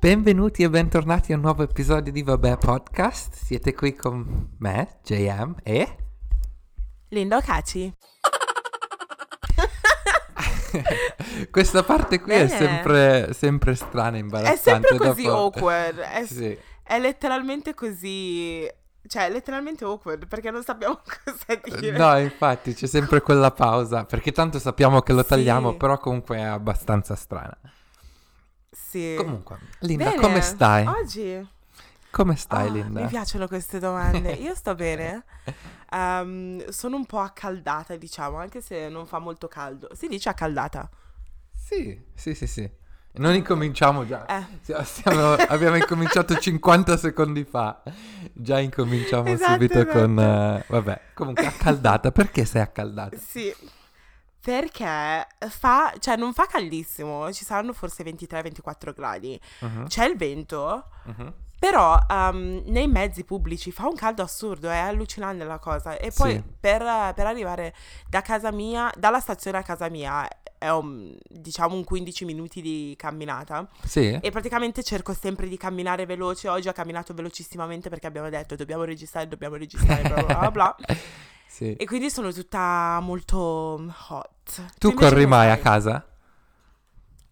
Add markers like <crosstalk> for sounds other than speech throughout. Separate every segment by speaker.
Speaker 1: Benvenuti e bentornati a un nuovo episodio di Vabbè Podcast. Siete qui con me, JM e...
Speaker 2: Linda Ocaci. <laughs>
Speaker 1: Questa parte qui è
Speaker 2: Bene.
Speaker 1: sempre, sempre strana e
Speaker 2: È
Speaker 1: imbarazzante.
Speaker 2: sempre così
Speaker 1: dopo-
Speaker 2: awkward. È,
Speaker 1: Sì.
Speaker 2: è letteralmente così. Cioè, è letteralmente awkward perché non sappiamo <laughs> cosa dire.
Speaker 1: No, infatti c'è sempre quella pausa, perché tanto sappiamo che lo
Speaker 2: Sì.
Speaker 1: tagliamo, però comunque è abbastanza strana.
Speaker 2: Sì.
Speaker 1: Comunque, Linda,
Speaker 2: Bene.
Speaker 1: come stai?
Speaker 2: Oggi.
Speaker 1: Come stai,
Speaker 2: Ah,
Speaker 1: Linda?
Speaker 2: Mi piacciono queste domande. Io sto <laughs> bene. Ehm, sono un po' accaldata, diciamo, anche se non fa molto caldo. Si dice accaldata.
Speaker 1: Sì, sì, sì, sì. Non incominciamo già.
Speaker 2: Eh.
Speaker 1: Stiamo- abbiamo incominciato 50 secondi fa. Già incominciamo
Speaker 2: Esatto,
Speaker 1: subito
Speaker 2: esatto.
Speaker 1: con... eh, vabbè, comunque accaldata. Perché sei accaldata?
Speaker 2: Sì. Perché fa, cioè non fa caldissimo, ci saranno forse 23-24 gradi.
Speaker 1: Mhm,
Speaker 2: C'è il vento,
Speaker 1: mhm.
Speaker 2: Però ehm, nei mezzi pubblici fa un caldo assurdo, è allucinante la cosa. E poi
Speaker 1: Sì.
Speaker 2: per, per arrivare da casa mia, dalla stazione a casa mia, è un, diciamo un 15 minuti di camminata.
Speaker 1: Sì?
Speaker 2: E praticamente cerco sempre di camminare veloce. Oggi ho camminato velocissimamente perché abbiamo detto dobbiamo registrare, dobbiamo registrare, bla bla bla. <laughs>
Speaker 1: Sì.
Speaker 2: E quindi sono tutta molto hot.
Speaker 1: Tu
Speaker 2: invece
Speaker 1: corri mai a
Speaker 2: stai?
Speaker 1: casa?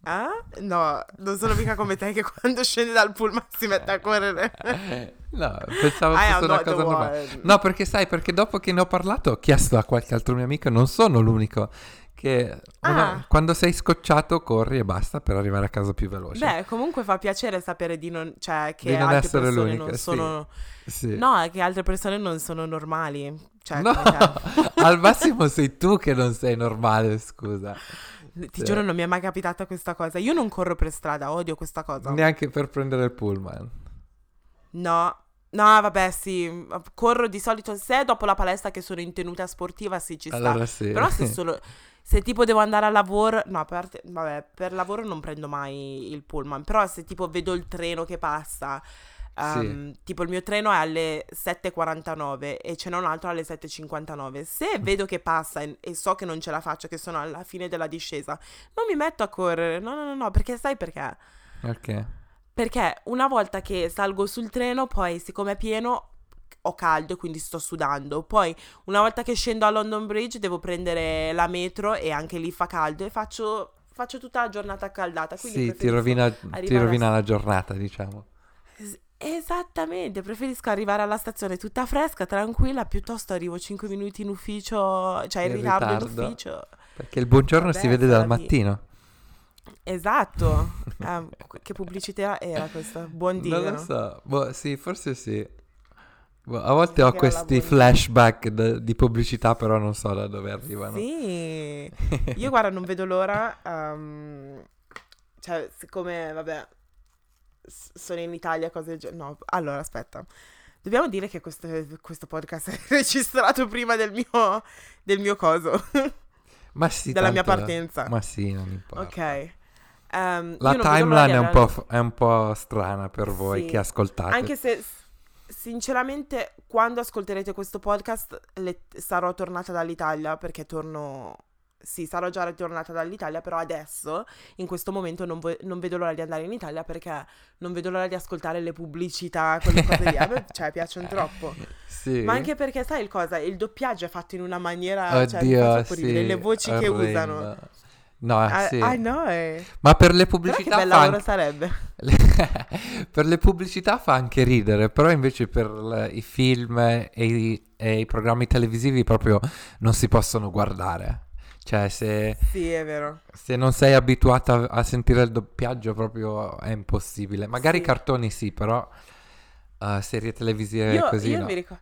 Speaker 2: Eh? No, non sono mica come te che <laughs> quando scende dal pullman si mette a correre. <laughs>
Speaker 1: No, pensavo fosse una cosa normale.
Speaker 2: one.
Speaker 1: No, perché sai, perché dopo che ne ho parlato ho chiesto a qualche altro mio amico, non sono l'unico, che una-
Speaker 2: Ah.
Speaker 1: quando sei scocciato corri e basta per arrivare a casa più veloce.
Speaker 2: Beh, comunque fa piacere sapere di non, cioè, che
Speaker 1: Di non
Speaker 2: altre persone non
Speaker 1: sì.
Speaker 2: sono...
Speaker 1: Sì.
Speaker 2: No, che altre persone non sono normali. Cioè,
Speaker 1: No,
Speaker 2: te. <laughs>
Speaker 1: al massimo sei tu che non sei normale, scusa.
Speaker 2: Ti
Speaker 1: Sì.
Speaker 2: giuro non mi è mai capitata questa cosa. Io non corro per strada, odio questa cosa.
Speaker 1: Neanche per prendere il pullman.
Speaker 2: No. No, vabbè, sì, corro di solito se dopo la palestra che sono in tenuta sportiva, sì, ci sta.
Speaker 1: Allora sì.
Speaker 2: Però se <laughs> solo se tipo devo andare a lavoro, no, a parte, vabbè, per lavoro non prendo mai il pullman, però se tipo vedo il treno che passa, ehm, tipo il mio treno è alle 7.49 e ce n'è un altro alle 7.59, se
Speaker 1: Mm.
Speaker 2: vedo che passa e, e so che non ce la faccio, che sono alla fine della discesa, non mi metto a correre, no, no, no, no, perché sai perché?
Speaker 1: Ok.
Speaker 2: Perché una volta che salgo sul treno, poi siccome è pieno ho caldo e quindi sto sudando. Poi una volta che scendo a London Bridge devo prendere la metro e anche lì fa caldo e faccio, faccio tutta la giornata accaldata. Quindi
Speaker 1: Sì, ti rovina, ti
Speaker 2: arrivare a-
Speaker 1: rovina la giornata, diciamo.
Speaker 2: Es- Esattamente, preferisco arrivare alla stazione tutta fresca, tranquilla, piuttosto arrivo 5 minuti in ufficio, cioè in
Speaker 1: In
Speaker 2: ritardo in
Speaker 1: ritardo.
Speaker 2: ufficio.
Speaker 1: Perché il buongiorno
Speaker 2: Vabbè,
Speaker 1: si vede dal mattino.
Speaker 2: Esatto. <laughs> Ah, che pubblicità era questa? Buon Dio.
Speaker 1: Non lo so. Boh, sì, forse sì. Boh, a volte ho questi flashback d- di pubblicità, però non so da dove arrivano.
Speaker 2: Sì, <laughs> io guarda, non vedo l'ora. ehm, cioè, siccome, vabbè, sono in Italia, cose del genere. No, allora, aspetta. Dobbiamo dire che questo, questo podcast è <laughs> registrato prima del mio, del mio coso,
Speaker 1: Ma sì,
Speaker 2: della mia
Speaker 1: tanto-
Speaker 2: partenza.
Speaker 1: Ma sì, non importa.
Speaker 2: Ok. Ehm,
Speaker 1: La timeline è un, po', è un po' strana per voi
Speaker 2: Sì.
Speaker 1: che ascoltate.
Speaker 2: Anche se, sinceramente, quando ascolterete questo podcast, le- sarò tornata dall'Italia perché torno. Sì, sarò già ritornata dall'Italia, però adesso, in questo momento, non, vo- non vedo l'ora di andare in Italia perché non vedo l'ora di ascoltare le pubblicità, quelle cose lì. A me, cioè, piacciono troppo.
Speaker 1: Sì.
Speaker 2: Ma anche perché, sai il cosa? Il doppiaggio è fatto in una maniera. cioè,
Speaker 1: Oddio,
Speaker 2: ridere,
Speaker 1: sì,
Speaker 2: le voci che
Speaker 1: orrendo.
Speaker 2: usano.
Speaker 1: No,
Speaker 2: I,
Speaker 1: sì.
Speaker 2: I know. eh.
Speaker 1: Ma per le
Speaker 2: Però che
Speaker 1: pubblicità
Speaker 2: bel
Speaker 1: fa
Speaker 2: lavoro
Speaker 1: anche...
Speaker 2: sarebbe. <laughs>
Speaker 1: per le pubblicità fa anche ridere, però invece per le- i film e i, e i programmi televisivi proprio non si possono guardare. Cioè, se,
Speaker 2: Sì,
Speaker 1: se non sei abituata a sentire il doppiaggio proprio è impossibile. Magari
Speaker 2: Sì.
Speaker 1: cartoni sì, però eh, serie televisive
Speaker 2: Io,
Speaker 1: così
Speaker 2: io
Speaker 1: no.
Speaker 2: mi, ricor-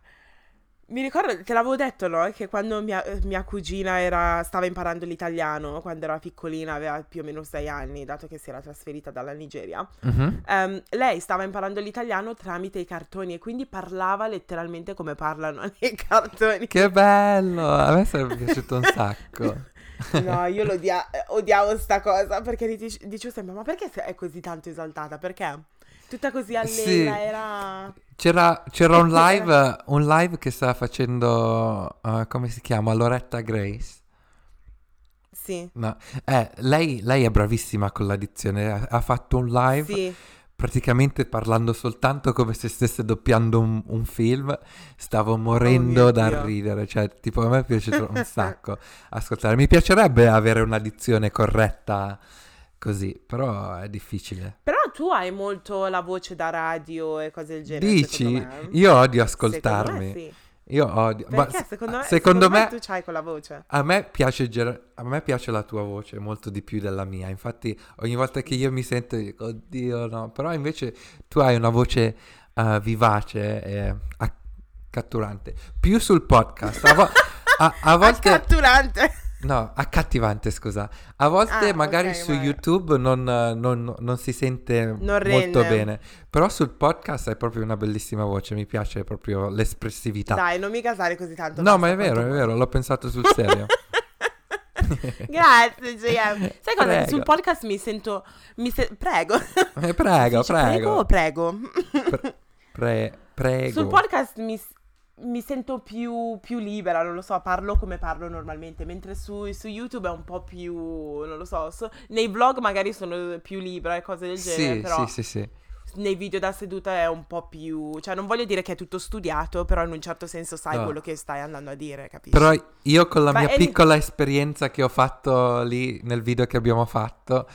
Speaker 2: mi ricordo, te l'avevo detto, no? Che quando mia, mia cugina era, stava imparando l'italiano, quando era piccolina, aveva più o meno sei anni, dato che si era trasferita dalla Nigeria,
Speaker 1: Mhm.
Speaker 2: ehm, lei stava imparando l'italiano tramite i cartoni e quindi parlava letteralmente come parlano <laughs> nei cartoni.
Speaker 1: Che bello! A me sarebbe piaciuto un sacco. <laughs>
Speaker 2: No, io lo odia- eh, odiavo sta cosa perché dic- dicevo sempre, ma perché è così tanto esaltata? Perché? Tutta così allegra,
Speaker 1: Sì.
Speaker 2: era...
Speaker 1: C'era, c'era un live, un live che stava facendo, eh, come si chiama? Loretta Grace.
Speaker 2: Sì,
Speaker 1: No. Eh, lei, lei è bravissima con la dizione. Ha, ha fatto un live
Speaker 2: sì.
Speaker 1: praticamente parlando soltanto come se stesse doppiando un, un film, stavo morendo
Speaker 2: mio
Speaker 1: dal
Speaker 2: Dio.
Speaker 1: ridere, cioè tipo a me piace un <laughs> sacco ascoltare, mi piacerebbe avere una dizione corretta così, però è difficile.
Speaker 2: Però tu hai molto la voce da radio e cose del genere.
Speaker 1: Dici?
Speaker 2: me.
Speaker 1: Io odio ascoltarmi.
Speaker 2: me sì.
Speaker 1: Io odio.
Speaker 2: Perché secondo me,
Speaker 1: secondo me,
Speaker 2: tu c'hai quella voce.
Speaker 1: a me piace a me piace la tua voce molto di più della mia. Infatti, ogni volta che io mi sento dico, oddio, no. Però invece tu hai una voce eh, vivace e accatturante. Più sul podcast. A, vo- a- a <laughs> volte
Speaker 2: Accatturante.
Speaker 1: No, accattivante, scusa. A volte
Speaker 2: Ah,
Speaker 1: magari
Speaker 2: ok,
Speaker 1: su
Speaker 2: vai.
Speaker 1: YouTube non, non- non si sente
Speaker 2: Non
Speaker 1: molto bene, però sul podcast hai proprio una bellissima voce, mi piace proprio l'espressività.
Speaker 2: Dai, non mi casare così tanto.
Speaker 1: no, ma è vero, è vero, l'ho pensato sul serio. <laughs>
Speaker 2: Grazie, JM. <laughs> Sai cosa?
Speaker 1: Prego.
Speaker 2: Sul podcast mi sento. Mi se- prego.
Speaker 1: Eh, prego,
Speaker 2: dice Prego o
Speaker 1: prego.
Speaker 2: prego?
Speaker 1: Pre- <laughs> pre- prego.
Speaker 2: Sul podcast mi, mi sento più, più libera, non lo so, parlo come parlo normalmente, mentre su, su YouTube è un po' più, non lo so, so- nei vlog magari sono più libera e cose del genere,
Speaker 1: Sì,
Speaker 2: però
Speaker 1: sì, sì, sì.
Speaker 2: nei video da seduta è un po' più, cioè non voglio dire che è tutto studiato, però in un certo senso sai
Speaker 1: No.
Speaker 2: quello che stai andando a dire, capisci?
Speaker 1: Però io con la
Speaker 2: Ma
Speaker 1: mia piccola esperienza che ho fatto lì nel video che abbiamo fatto,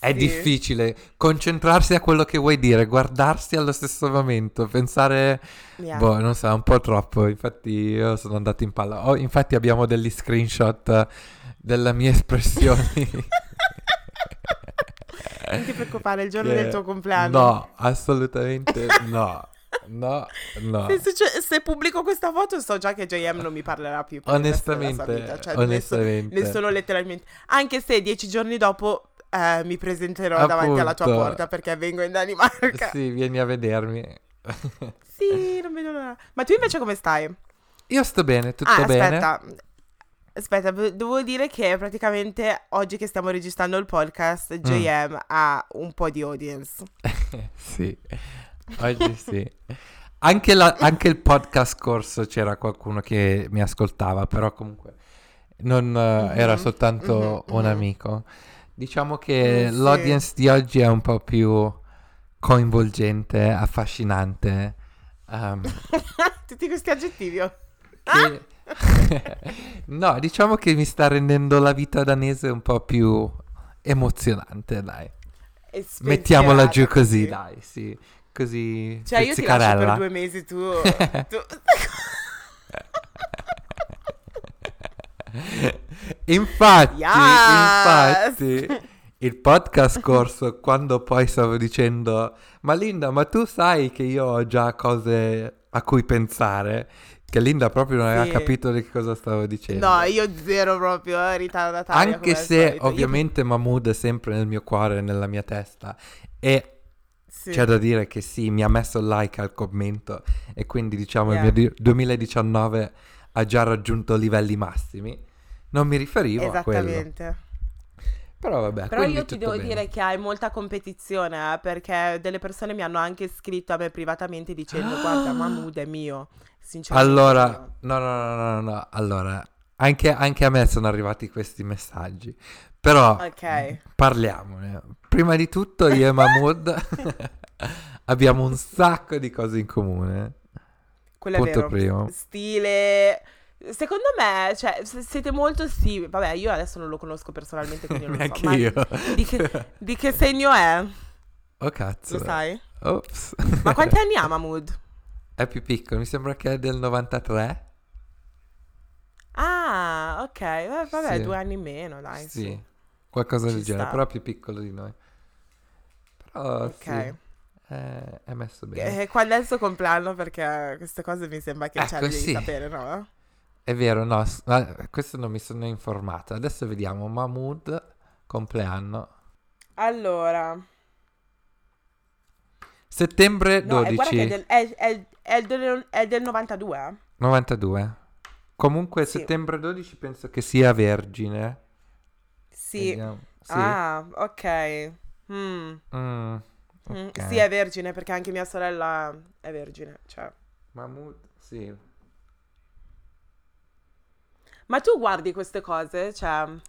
Speaker 1: è
Speaker 2: Sì.
Speaker 1: difficile concentrarsi a quello che vuoi dire, guardarsi allo stesso momento, pensare,
Speaker 2: Yeah.
Speaker 1: boh, non so, un po' troppo. Infatti io sono andato in palla. Oh, infatti abbiamo degli screenshot eh, delle mie espressioni. <laughs>
Speaker 2: Non ti preoccupare, il giorno
Speaker 1: Che-
Speaker 2: del tuo compleanno.
Speaker 1: No, assolutamente no. No, no.
Speaker 2: Se, succe- se pubblico questa foto so già che JM non mi parlerà più. della
Speaker 1: Onestamente,
Speaker 2: cioè, ne so-
Speaker 1: onestamente.
Speaker 2: Ne sono letteralmente. Anche se dieci giorni dopo eh, mi presenterò davanti alla tua
Speaker 1: Appunto.
Speaker 2: porta perché vengo in Danimarca.
Speaker 1: Sì, vieni a vedermi.
Speaker 2: Sì, non vedo l'ora. Ma tu invece come stai?
Speaker 1: Io sto bene, tutto
Speaker 2: ah,
Speaker 1: bene.
Speaker 2: aspetta. Aspetta, devo dire che praticamente oggi che stiamo registrando il
Speaker 1: Mm.
Speaker 2: podcast, JM ha un po' di audience. <laughs>
Speaker 1: sì, oggi sì. Anche, la- anche il podcast scorso c'era qualcuno che mi ascoltava, però comunque non eh, era
Speaker 2: Mhm,
Speaker 1: soltanto
Speaker 2: mhm,
Speaker 1: un
Speaker 2: mhm.
Speaker 1: amico. Diciamo che
Speaker 2: sì.
Speaker 1: l'audience di oggi è un po' più coinvolgente, affascinante. ehm, <laughs>
Speaker 2: Tutti questi aggettivi. oh.
Speaker 1: che- <laughs> no, diciamo che mi sta rendendo la vita danese un po' più emozionante, dai. Mettiamola giù così,
Speaker 2: sì.
Speaker 1: dai, sì. Così
Speaker 2: Cioè, io ti lascio per due mesi, tu... <laughs> tu... <laughs>
Speaker 1: infatti,
Speaker 2: Yes!
Speaker 1: infatti, il podcast scorso, <laughs> quando poi stavo dicendo, ma Linda, ma tu sai che io ho già cose a cui pensare, che Linda proprio non aveva
Speaker 2: Sì.
Speaker 1: capito di che cosa stavo dicendo.
Speaker 2: No, io zero proprio, eh, ritardataria
Speaker 1: Anche se
Speaker 2: solito. Io-
Speaker 1: ovviamente Mahmood è sempre nel mio cuore e nella mia testa e
Speaker 2: Sì.
Speaker 1: c'è da dire che sì, mi ha messo like al commento e quindi diciamo
Speaker 2: Yeah.
Speaker 1: il mio di- 2019 ha già raggiunto livelli massimi. Non mi riferivo a quello.
Speaker 2: Esattamente.
Speaker 1: Però vabbè,
Speaker 2: Però io ti devo
Speaker 1: bene.
Speaker 2: dire che hai molta competizione, eh, perché delle persone mi hanno anche scritto a me privatamente dicendo <gasps> guarda, Mahmood è mio. Sinceramente.
Speaker 1: Allora, no, no, no, no, no, no, allora, anche, anche a me sono arrivati questi messaggi. Però
Speaker 2: Ok.
Speaker 1: parliamone. Prima di tutto io e Mahmood <laughs> <laughs> abbiamo un sacco di cose in comune.
Speaker 2: Quello è
Speaker 1: Punto
Speaker 2: vero.
Speaker 1: primo.
Speaker 2: Stile... Secondo me, cioè, siete molto simili. Vabbè, io adesso non lo conosco personalmente, quindi non lo <laughs> so. Ma
Speaker 1: io.
Speaker 2: di che, di che segno è?
Speaker 1: Oh cazzo.
Speaker 2: Lo sai?
Speaker 1: Ops.
Speaker 2: Ma quanti anni ha <laughs> Mahmood?
Speaker 1: È più piccolo, mi sembra che è del 93.
Speaker 2: Ah, ok. Vabbè,
Speaker 1: Sì.
Speaker 2: due anni in meno, dai. su.
Speaker 1: Sì, qualcosa
Speaker 2: Ci
Speaker 1: del genere,
Speaker 2: sta.
Speaker 1: però è più piccolo di noi. Però
Speaker 2: Ok.
Speaker 1: sì, è, è messo bene.
Speaker 2: Eh, quando è il suo compleanno? Perché queste cose mi sembra che
Speaker 1: Ecco,
Speaker 2: devi
Speaker 1: sì.
Speaker 2: sapere, no?
Speaker 1: È vero, no, questo non mi sono informato. Adesso vediamo, Mahmood, compleanno.
Speaker 2: Allora,
Speaker 1: Settembre
Speaker 2: no, eh,
Speaker 1: 12,
Speaker 2: guarda che è del, è, è- è del, è del 92. eh.
Speaker 1: 92. Comunque
Speaker 2: Sì.
Speaker 1: settembre 12 penso che sia vergine.
Speaker 2: Sì.
Speaker 1: Sì.
Speaker 2: Ah, ok. Mm,
Speaker 1: Mm,
Speaker 2: mm,
Speaker 1: ok.
Speaker 2: Sì, è vergine perché anche mia sorella è vergine. Cioè.
Speaker 1: Mahmood, sì.
Speaker 2: Ma tu guardi queste cose? Cioè, questi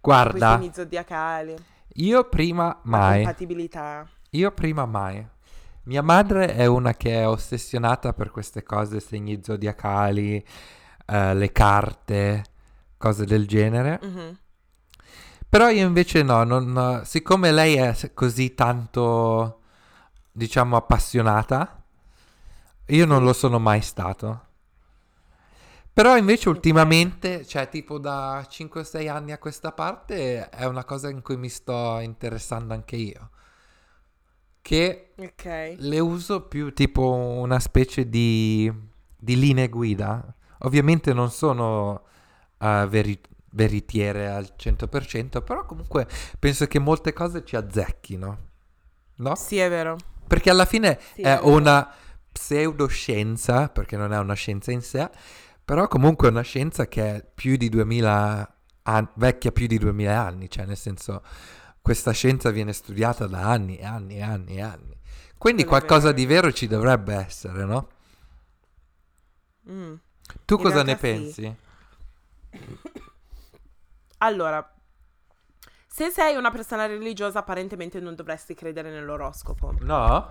Speaker 1: Guarda,
Speaker 2: segni zodiacali,
Speaker 1: io prima
Speaker 2: la
Speaker 1: mai.
Speaker 2: compatibilità.
Speaker 1: Io prima mai. Mia madre è una che è ossessionata per queste cose, segni zodiacali, eh, le carte, cose del genere.
Speaker 2: Mhm.
Speaker 1: Però io invece no, non- siccome lei è così tanto, diciamo, appassionata, io non lo sono mai stato. Però invece ultimamente, cioè tipo da 5-6 anni a questa parte, è una cosa in cui mi sto interessando anche io. Che
Speaker 2: Ok.
Speaker 1: le uso più tipo una specie di, di linee guida. Ovviamente non sono eh, veri- veritiere al 100%, però comunque penso che molte cose ci azzecchino, no?
Speaker 2: Sì, è vero.
Speaker 1: Perché alla fine
Speaker 2: Sì,
Speaker 1: è
Speaker 2: vero.
Speaker 1: una pseudoscienza, perché non è una scienza in sé, però comunque è una scienza che è più di 2000 anni, vecchia più di 2000 anni, cioè nel senso questa scienza viene studiata da anni e anni e anni e anni. Quindi
Speaker 2: Quello
Speaker 1: qualcosa di vero ci dovrebbe essere, no?
Speaker 2: Mm.
Speaker 1: Tu
Speaker 2: In
Speaker 1: cosa ne
Speaker 2: realtà sì.
Speaker 1: pensi? <coughs>
Speaker 2: Allora, se sei una persona religiosa, apparentemente non dovresti credere nell'oroscopo.
Speaker 1: No?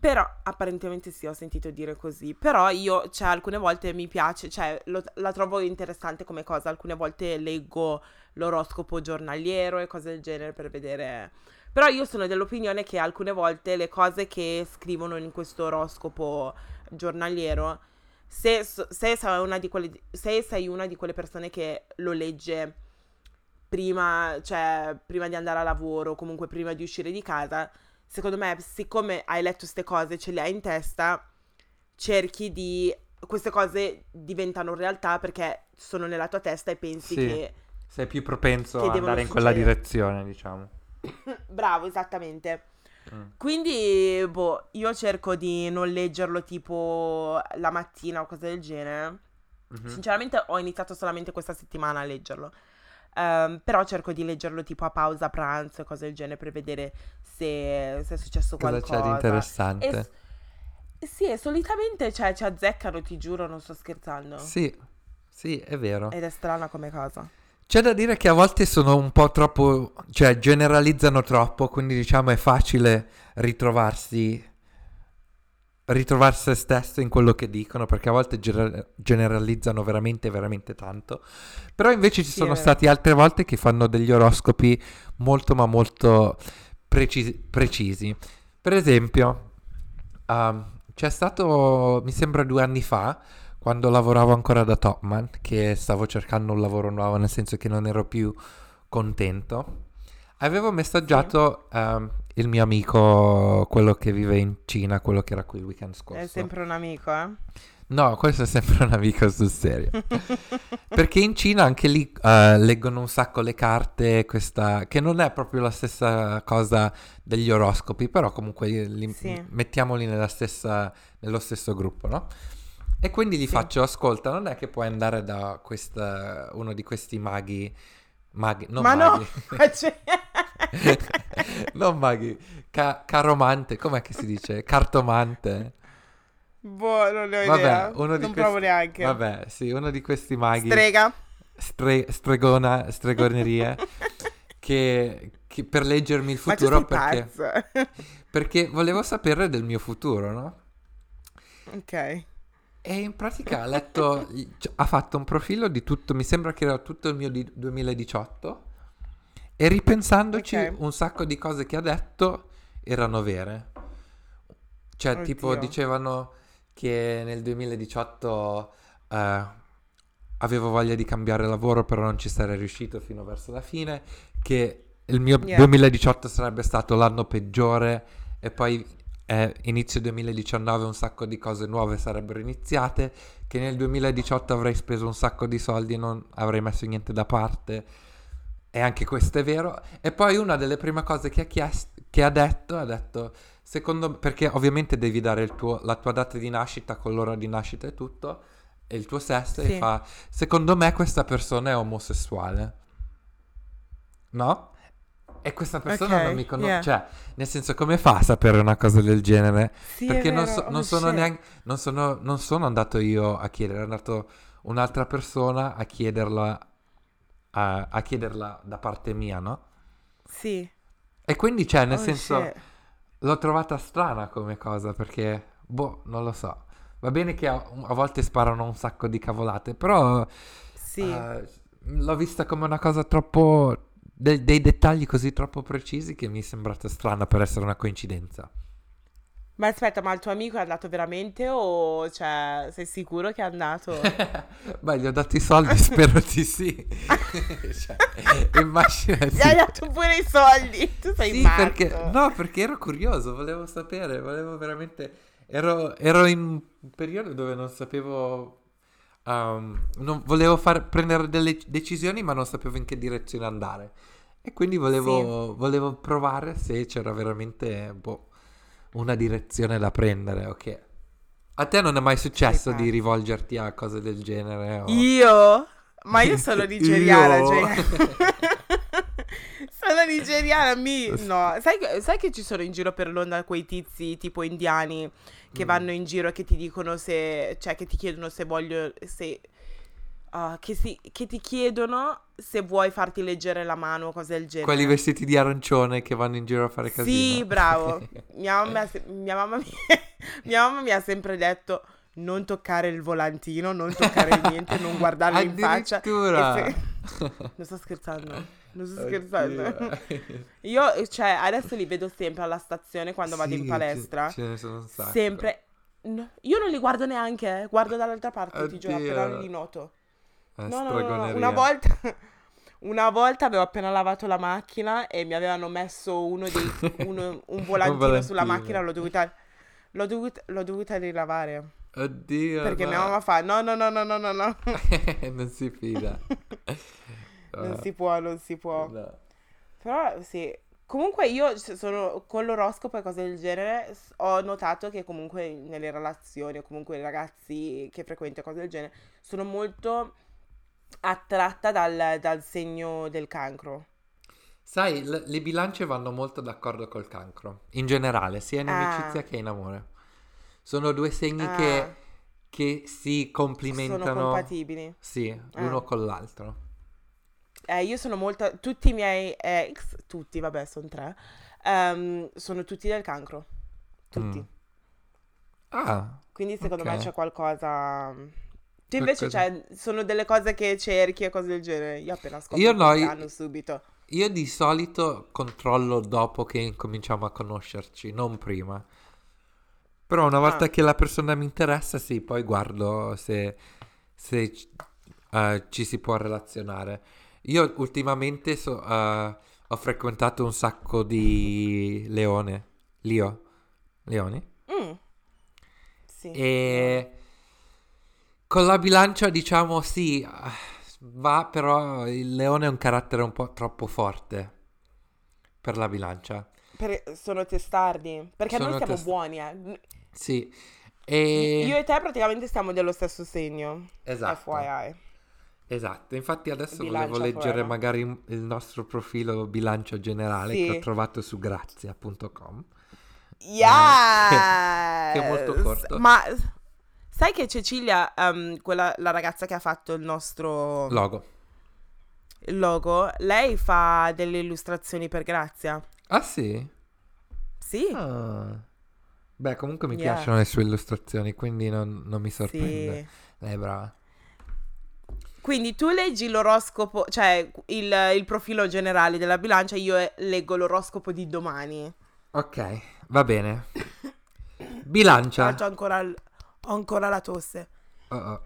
Speaker 2: Però, apparentemente sì, ho sentito dire così. Però io, cioè, alcune volte mi piace, cioè, lo- la trovo interessante come cosa. Alcune volte leggo l'oroscopo giornaliero e cose del genere per vedere. Però io sono dell'opinione che alcune volte le cose che scrivono in questo oroscopo giornaliero, se, se sei una di quelle, se sei una di quelle persone che lo legge prima, cioè, prima di andare a lavoro, comunque prima di uscire di casa, secondo me, siccome hai letto queste cose, ce le hai in testa, cerchi di... queste cose diventano realtà perché sono nella tua testa e pensi
Speaker 1: Sì.
Speaker 2: che...
Speaker 1: Sei più propenso ad andare in quella direzione, diciamo. <coughs>
Speaker 2: Bravo, esattamente.
Speaker 1: Mm.
Speaker 2: Quindi, boh, io cerco di non leggerlo tipo la mattina o cose del genere.
Speaker 1: Mhm.
Speaker 2: Sinceramente ho iniziato solamente questa settimana a leggerlo. Ehm, però cerco di leggerlo tipo a pausa pranzo cose del genere per vedere se, se è successo
Speaker 1: Cosa
Speaker 2: qualcosa.
Speaker 1: c'è di interessante?
Speaker 2: E sì, e solitamente cioè, ci azzeccano, ti giuro, non sto scherzando.
Speaker 1: Sì, sì, è vero.
Speaker 2: Ed è strana come cosa.
Speaker 1: C'è da dire che a volte sono un po' troppo, cioè generalizzano troppo, quindi diciamo è facile ritrovarsi, ritrovare se stesso in quello che dicono, perché a volte gener- generalizzano veramente, veramente tanto. Però invece ci
Speaker 2: Sì,
Speaker 1: sono stati altre volte che fanno degli oroscopi molto, ma molto precisi. precisi. Per esempio, um, c'è stato, mi sembra due anni fa, quando lavoravo ancora da Topman, che stavo cercando un lavoro nuovo, nel senso che non ero più contento, avevo messaggiato ehm, il mio amico, quello che vive in Cina, quello che era qui il weekend scorso.
Speaker 2: È sempre un amico, eh?
Speaker 1: No, questo è sempre un amico sul serio. <laughs> Perché in Cina anche lì eh, leggono un sacco le carte, questa, che non è proprio la stessa cosa degli oroscopi, però comunque li-
Speaker 2: Sì.
Speaker 1: mettiamoli nella stessa, nello stesso gruppo, no? E quindi gli
Speaker 2: Sì.
Speaker 1: faccio, ascolta, non è che puoi andare da questa, uno di questi maghi, maghi, non
Speaker 2: Ma no,
Speaker 1: maghi, <laughs>
Speaker 2: cioè- <laughs>
Speaker 1: non maghi, ca- caromante, com'è che si dice? Cartomante.
Speaker 2: boh, non ne ho
Speaker 1: Vabbè,
Speaker 2: idea.
Speaker 1: uno di
Speaker 2: non
Speaker 1: questi-
Speaker 2: provo neanche.
Speaker 1: Vabbè, sì, uno di questi maghi.
Speaker 2: Strega.
Speaker 1: stre- stregona, stregonerie <laughs> che, che per leggermi il futuro perché, <laughs> perché volevo sapere del mio futuro, no?
Speaker 2: ok.
Speaker 1: E in pratica ha letto, cioè, ha fatto un profilo di tutto, mi sembra che era tutto il mio di 2018 e ripensandoci
Speaker 2: Ok.
Speaker 1: un sacco di cose che ha detto erano vere. Cioè, tipo
Speaker 2: Oddio.
Speaker 1: dicevano che nel 2018 eh, avevo voglia di cambiare lavoro, però non ci sarei riuscito fino verso la fine, che il mio
Speaker 2: Yeah.
Speaker 1: 2018 sarebbe stato l'anno peggiore e poi eh, inizio 2019 un sacco di cose nuove sarebbero iniziate, che nel 2018 avrei speso un sacco di soldi e non avrei messo niente da parte. E anche questo è vero. E poi una delle prime cose che ha, chiesto, che ha detto, ha detto, secondo perché ovviamente devi dare il tuo- la tua data di nascita con l'ora di nascita e tutto, e il tuo sesso, e
Speaker 2: Sì.
Speaker 1: fa, secondo me questa persona è omosessuale. No? E questa persona
Speaker 2: Ok,
Speaker 1: non mi conosce,
Speaker 2: yeah.
Speaker 1: cioè, nel senso, come fa a sapere una cosa del genere?
Speaker 2: Sì,
Speaker 1: Perché non, so-
Speaker 2: oh
Speaker 1: non sono
Speaker 2: shit.
Speaker 1: neanche, non sono, non sono andato io a chiedere, è andato un'altra persona a chiederla, a, a chiederla da parte mia, no?
Speaker 2: Sì.
Speaker 1: E quindi, cioè, nel
Speaker 2: Oh,
Speaker 1: senso,
Speaker 2: shit.
Speaker 1: l'ho trovata strana come cosa perché, boh, non lo so. Va bene che a, a volte sparano un sacco di cavolate, però
Speaker 2: Sì.
Speaker 1: eh, l'ho vista come una cosa troppo... de- dei dettagli così troppo precisi che mi è sembrata strana per essere una coincidenza.
Speaker 2: Ma aspetta, ma il tuo amico è andato veramente o cioè, sei sicuro che è andato? <laughs>
Speaker 1: Beh, gli ho dato i soldi, <laughs> spero di sì. <laughs> cioè, immaginati.
Speaker 2: Gli hai dato pure i soldi. Tu sei
Speaker 1: Sì,
Speaker 2: matto.
Speaker 1: perché, no, perché ero curioso, volevo sapere, volevo veramente... Ero, ero in un periodo dove non sapevo... um, non volevo far, prendere delle decisioni, ma non sapevo in che direzione andare. E quindi volevo, volevo provare se c'era veramente boh, una direzione da prendere, ok. A te non è mai successo di rivolgerti a cose del genere? o-
Speaker 2: Io? Ma io sono <laughs> nigeriana,
Speaker 1: Io?
Speaker 2: cioè. <laughs> sono nigeriana, mi... No, sai, che- sai che ci sono in giro per l'onda quei tizi tipo indiani che
Speaker 1: Mm.
Speaker 2: vanno in giro e che ti dicono se... Cioè, che ti chiedono se voglio... Se... ah, che, si- che ti chiedono se vuoi farti leggere la mano o cose del genere.
Speaker 1: Quelli vestiti di arancione che vanno in giro a fare casino.
Speaker 2: Sì, bravo. Mia <laughs> mamma, mia, mamma mi... <laughs> mia mamma mi ha sempre detto non toccare il volantino, non toccare <laughs> niente, non guardarlo in faccia.
Speaker 1: Addirittura.
Speaker 2: Se- Non sto scherzando. Non sto scherzando.
Speaker 1: Oddio.
Speaker 2: Io, cioè, adesso li vedo sempre alla stazione quando vado
Speaker 1: Sì,
Speaker 2: in palestra.
Speaker 1: Ce, ne sono un sacco.
Speaker 2: Sempre. No, io non li guardo neanche, eh. guardo dall'altra parte, ti giuro,
Speaker 1: Oddio.
Speaker 2: appena li noto. No, no, no. Una volta, <laughs> una volta avevo appena lavato la macchina e mi avevano messo uno dei, <laughs> uno- un volantino sulla
Speaker 1: volantino.
Speaker 2: macchina, l'ho dovuta, l'ho dovuta, l'ho dovuta rilavare.
Speaker 1: Oddio.
Speaker 2: Perché
Speaker 1: no.
Speaker 2: mia mamma fa, no, no, no, no, no, no, no. <laughs>
Speaker 1: non si fida.
Speaker 2: non
Speaker 1: Ah,
Speaker 2: si può, non si può.
Speaker 1: no.
Speaker 2: Però sì, comunque io sono con l'oroscopo e cose del genere, ho notato che comunque nelle relazioni o comunque i ragazzi che frequento cose del genere, sono molto attratta dal, dal segno del cancro.
Speaker 1: Sai, l- le bilance vanno molto d'accordo col cancro. In generale, sia in
Speaker 2: Ah.
Speaker 1: amicizia che in amore. Sono due segni
Speaker 2: Ah.
Speaker 1: che, che si
Speaker 2: Sono
Speaker 1: complimentano.
Speaker 2: compatibili.
Speaker 1: Sì,
Speaker 2: Ah.
Speaker 1: l'uno con l'altro.
Speaker 2: Eh, io sono molto. Tutti i miei ex, tutti, vabbè, sono tre, ehm, sono tutti del cancro. Tutti.
Speaker 1: Mm. Ah,
Speaker 2: Quindi secondo
Speaker 1: Ok.
Speaker 2: me c'è qualcosa. Tu invece, cioè, sono delle cose che cerchi e cose del genere. Io appena scopro
Speaker 1: Io no, io-
Speaker 2: subito.
Speaker 1: io di solito controllo dopo che incominciamo a conoscerci, non prima. Però una volta
Speaker 2: Ah.
Speaker 1: che la persona mi interessa, sì, poi guardo se, se ci- eh, ci si può relazionare. Io ultimamente so- eh, ho frequentato un sacco di leone, Leo, leoni,
Speaker 2: Mm. Sì.
Speaker 1: e con la bilancia diciamo sì, va, però il leone è un carattere un po' troppo forte per la bilancia.
Speaker 2: Per- sono testardi. Perché noi
Speaker 1: Sono
Speaker 2: siamo
Speaker 1: test-
Speaker 2: buoni, eh.
Speaker 1: Sì, e...
Speaker 2: Io e te praticamente stiamo dello stesso segno.
Speaker 1: Esatto.
Speaker 2: FYI.
Speaker 1: Esatto, infatti adesso
Speaker 2: Bilancia
Speaker 1: volevo leggere
Speaker 2: forever.
Speaker 1: magari il nostro profilo bilancio generale
Speaker 2: Sì.
Speaker 1: che ho trovato su grazia.com.
Speaker 2: Yes!
Speaker 1: che è molto corto.
Speaker 2: Ma sai che Cecilia, ehm, quella, la ragazza che ha fatto il nostro
Speaker 1: Logo.
Speaker 2: il logo, lei fa delle illustrazioni per Grazia.
Speaker 1: Ah sì?
Speaker 2: Sì.
Speaker 1: Ah. Beh, comunque mi
Speaker 2: Yeah.
Speaker 1: piacciono le sue illustrazioni, quindi non, non mi sorprende.
Speaker 2: Sì.
Speaker 1: Lei è brava.
Speaker 2: Quindi tu leggi l'oroscopo, cioè il, il profilo generale della bilancia, io eh, leggo l'oroscopo di domani.
Speaker 1: Ok, va bene. Bilancia.
Speaker 2: ho ancora, il- ho ancora la tosse.
Speaker 1: Oh, oh.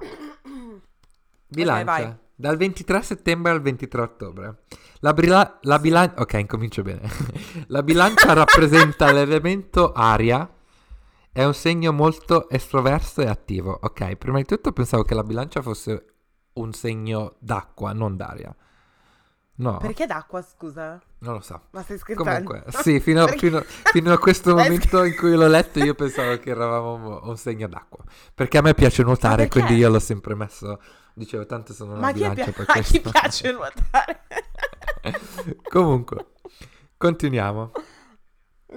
Speaker 1: Bilancia.
Speaker 2: vai.
Speaker 1: Dal 23 settembre al 23 ottobre. La, brila- la bilancia... Ok, incomincio bene. <laughs> la bilancia <laughs> rappresenta l'elemento aria. È un segno molto estroverso e attivo. Ok, prima di tutto pensavo che la bilancia fosse un segno d'acqua, non d'aria. No,
Speaker 2: Perché d'acqua, scusa?
Speaker 1: non lo so.
Speaker 2: Ma stai scherzando?
Speaker 1: Comunque, sì, fino,
Speaker 2: Perché-
Speaker 1: fino- fino a questo <laughs> momento in cui l'ho letto io pensavo che eravamo un segno d'acqua. Perché a me piace nuotare, quindi io l'ho sempre messo... Dicevo, tanto sono una
Speaker 2: Ma chi,
Speaker 1: bilancia
Speaker 2: pi-
Speaker 1: per <laughs>
Speaker 2: a chi
Speaker 1: questo.
Speaker 2: piace nuotare? <laughs>
Speaker 1: Comunque, continuiamo.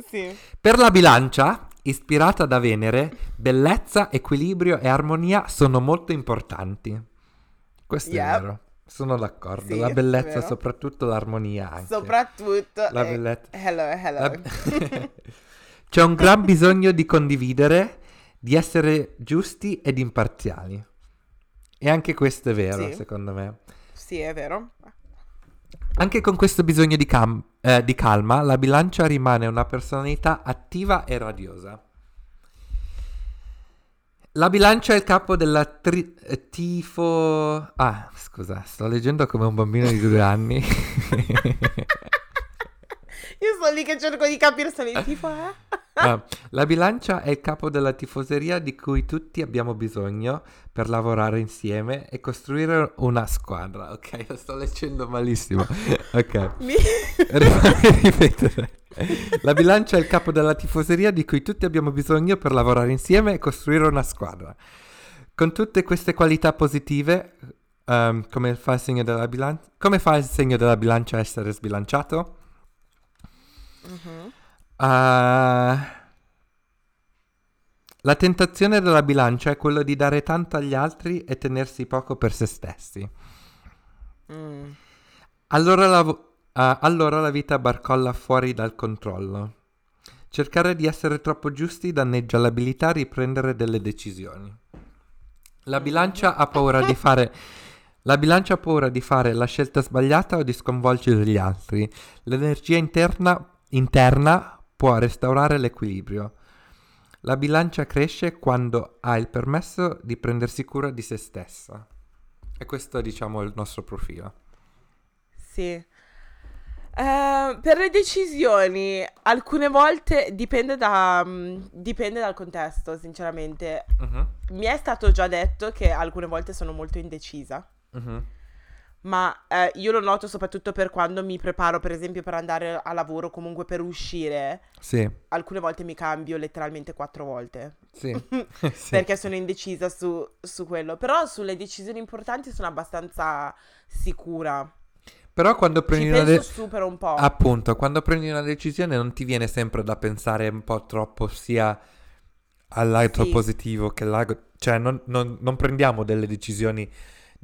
Speaker 2: sì.
Speaker 1: Per la bilancia, ispirata da Venere, bellezza, equilibrio e armonia sono molto importanti. Questo
Speaker 2: Yep.
Speaker 1: è vero. Sono d'accordo.
Speaker 2: Sì,
Speaker 1: la bellezza, soprattutto l'armonia anche.
Speaker 2: Soprattutto...
Speaker 1: La
Speaker 2: eh,
Speaker 1: bellezza.
Speaker 2: hello, hello.
Speaker 1: La- <laughs> C'è un gran bisogno di condividere, di essere giusti ed imparziali. E anche questo è vero,
Speaker 2: Sì.
Speaker 1: secondo me.
Speaker 2: Sì, è vero.
Speaker 1: Anche con questo bisogno di, cam- eh, di calma, la bilancia rimane una personalità attiva e radiosa. La bilancia è il capo della tri- eh, tifo... Ah, scusa, sto leggendo come un bambino di due anni. <laughs>
Speaker 2: Io sto lì che cerco di capire se il tifo <laughs> è.
Speaker 1: Ah, la bilancia è il capo della tifoseria di cui tutti abbiamo bisogno per lavorare insieme e costruire una squadra. Ok, <laughs> lo sto leggendo malissimo. <laughs> Ok.
Speaker 2: Mi-
Speaker 1: ripetere. La bilancia è il capo della tifoseria di cui tutti abbiamo bisogno per lavorare insieme e costruire una squadra. Con tutte queste qualità positive, ehm, come, fa il segno della bilancia, come fa il segno della bilancia a essere sbilanciato?
Speaker 2: Mhm.
Speaker 1: Ah, la tentazione della bilancia è quello di dare tanto agli altri e tenersi poco per se stessi.
Speaker 2: Mm.
Speaker 1: Allora la, ah, allora la vita barcolla fuori dal controllo. Cercare di essere troppo giusti danneggia l'abilità a riprendere delle decisioni. La bilancia ha paura di fare. La bilancia ha paura di fare la scelta sbagliata o di sconvolgere gli altri. L'energia interna, interna può restaurare l'equilibrio. La bilancia cresce quando ha il permesso di prendersi cura di se stessa. E questo è, diciamo, il nostro profilo.
Speaker 2: Sì. Eh, per le decisioni, alcune volte dipende, da, mm, dipende dal contesto, sinceramente.
Speaker 1: Mhm,
Speaker 2: Mi è stato già detto che alcune volte sono molto indecisa,
Speaker 1: mhm.
Speaker 2: Ma eh, io lo noto soprattutto per quando mi preparo, per esempio, per andare a lavoro, comunque per uscire.
Speaker 1: Sì,
Speaker 2: Alcune volte mi cambio letteralmente quattro volte.
Speaker 1: sì. <laughs> sì.
Speaker 2: Perché sono indecisa su, su quello. Però sulle decisioni importanti sono abbastanza sicura.
Speaker 1: Però quando
Speaker 2: Ci
Speaker 1: prendi una
Speaker 2: penso
Speaker 1: de-
Speaker 2: super un po'.
Speaker 1: appunto, quando prendi una decisione non ti viene sempre da pensare un po' troppo sia al lato
Speaker 2: Sì.
Speaker 1: positivo che al lato... Cioè, non, non- non prendiamo delle decisioni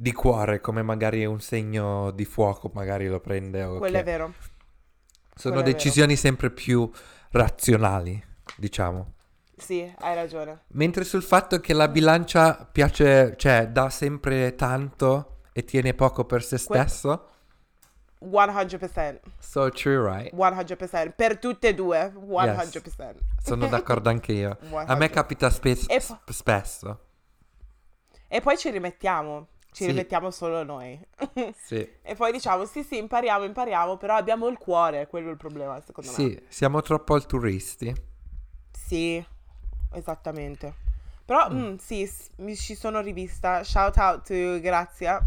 Speaker 1: di cuore come magari un segno di fuoco magari lo prende o
Speaker 2: Quello
Speaker 1: che-
Speaker 2: è vero.
Speaker 1: Sono
Speaker 2: quello è vero.
Speaker 1: decisioni sempre più razionali, diciamo.
Speaker 2: Sì, hai ragione.
Speaker 1: Mentre sul fatto che la bilancia piace, cioè dà sempre tanto e tiene poco per se stesso.
Speaker 2: 100%.
Speaker 1: So true, right?
Speaker 2: 100%. Per tutte e due. 100%.
Speaker 1: Sono d'accordo anche io. A me
Speaker 2: 100%.
Speaker 1: capita spe-
Speaker 2: E po-
Speaker 1: spesso.
Speaker 2: E poi ci rimettiamo. Ci
Speaker 1: Sì.
Speaker 2: rimettiamo solo noi. <laughs>
Speaker 1: Sì.
Speaker 2: e poi diciamo, sì, sì, impariamo, impariamo, però abbiamo il cuore, quello è il problema, secondo me.
Speaker 1: Sì, siamo troppo altruisti.
Speaker 2: Sì, esattamente. Però, mm, sì, s- mi ci sono rivista. Shout out to Grazia.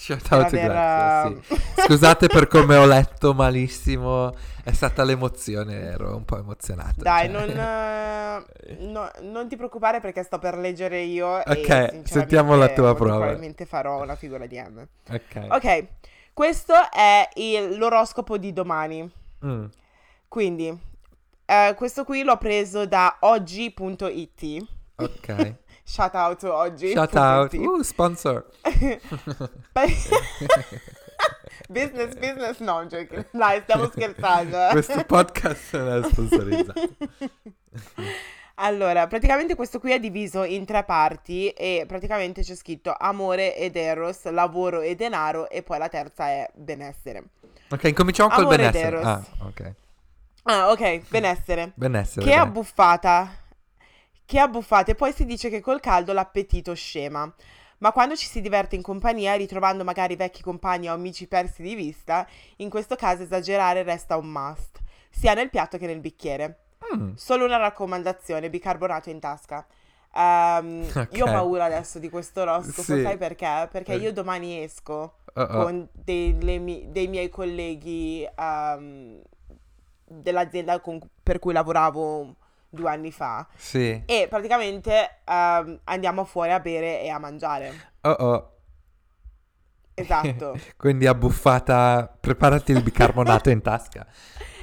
Speaker 1: Shout
Speaker 2: per
Speaker 1: out
Speaker 2: aver,
Speaker 1: Grazia, sì.
Speaker 2: eh, <laughs>
Speaker 1: Scusate per come ho letto malissimo. È stata l'emozione, ero un po' emozionato.
Speaker 2: Dai,
Speaker 1: cioè.
Speaker 2: non, eh, no- non ti preoccupare perché sto per leggere io.
Speaker 1: Ok, sentiamo la tua prova.
Speaker 2: Probabilmente farò una figura di M.
Speaker 1: Ok.
Speaker 2: Ok, questo è il- l'oroscopo di domani.
Speaker 1: Mm,
Speaker 2: Quindi, eh, questo qui l'ho preso da oggi.it.
Speaker 1: ok. <laughs>
Speaker 2: Shout out oggi.
Speaker 1: Shout out. Uh, sponsor. <laughs> <laughs>
Speaker 2: business, business, no, joking. Dai, stiamo <laughs> scherzando. eh.
Speaker 1: Questo podcast non è sponsorizzato.
Speaker 2: Allora, praticamente questo qui è diviso in tre parti e praticamente c'è scritto amore ed eros, lavoro e denaro e poi la terza è benessere.
Speaker 1: Ok, cominciamo col
Speaker 2: Amore
Speaker 1: benessere.
Speaker 2: Deros.
Speaker 1: Ah, ok.
Speaker 2: Ah, ok, benessere.
Speaker 1: Benessere.
Speaker 2: Che
Speaker 1: dai.
Speaker 2: abbuffata. Che abbuffata. E poi si dice che col caldo l'appetito scema. Ma quando ci si diverte in compagnia, ritrovando magari vecchi compagni o amici persi di vista, in questo caso esagerare resta un must, sia nel piatto che nel bicchiere.
Speaker 1: Mm,
Speaker 2: Solo una raccomandazione, bicarbonato in tasca. Ehm, Io ho paura adesso di questo oroscopo,
Speaker 1: Sì.
Speaker 2: sai perché? Perché
Speaker 1: Eh.
Speaker 2: io domani esco
Speaker 1: oh.
Speaker 2: con delle mi- dei miei colleghi ehm, dell'azienda con- per cui lavoravo due anni fa
Speaker 1: Sì.
Speaker 2: e praticamente ehm, andiamo fuori a bere e a mangiare.
Speaker 1: Oh, oh.
Speaker 2: Esatto. <laughs>
Speaker 1: Quindi abbuffata, preparati il bicarbonato in tasca. <laughs>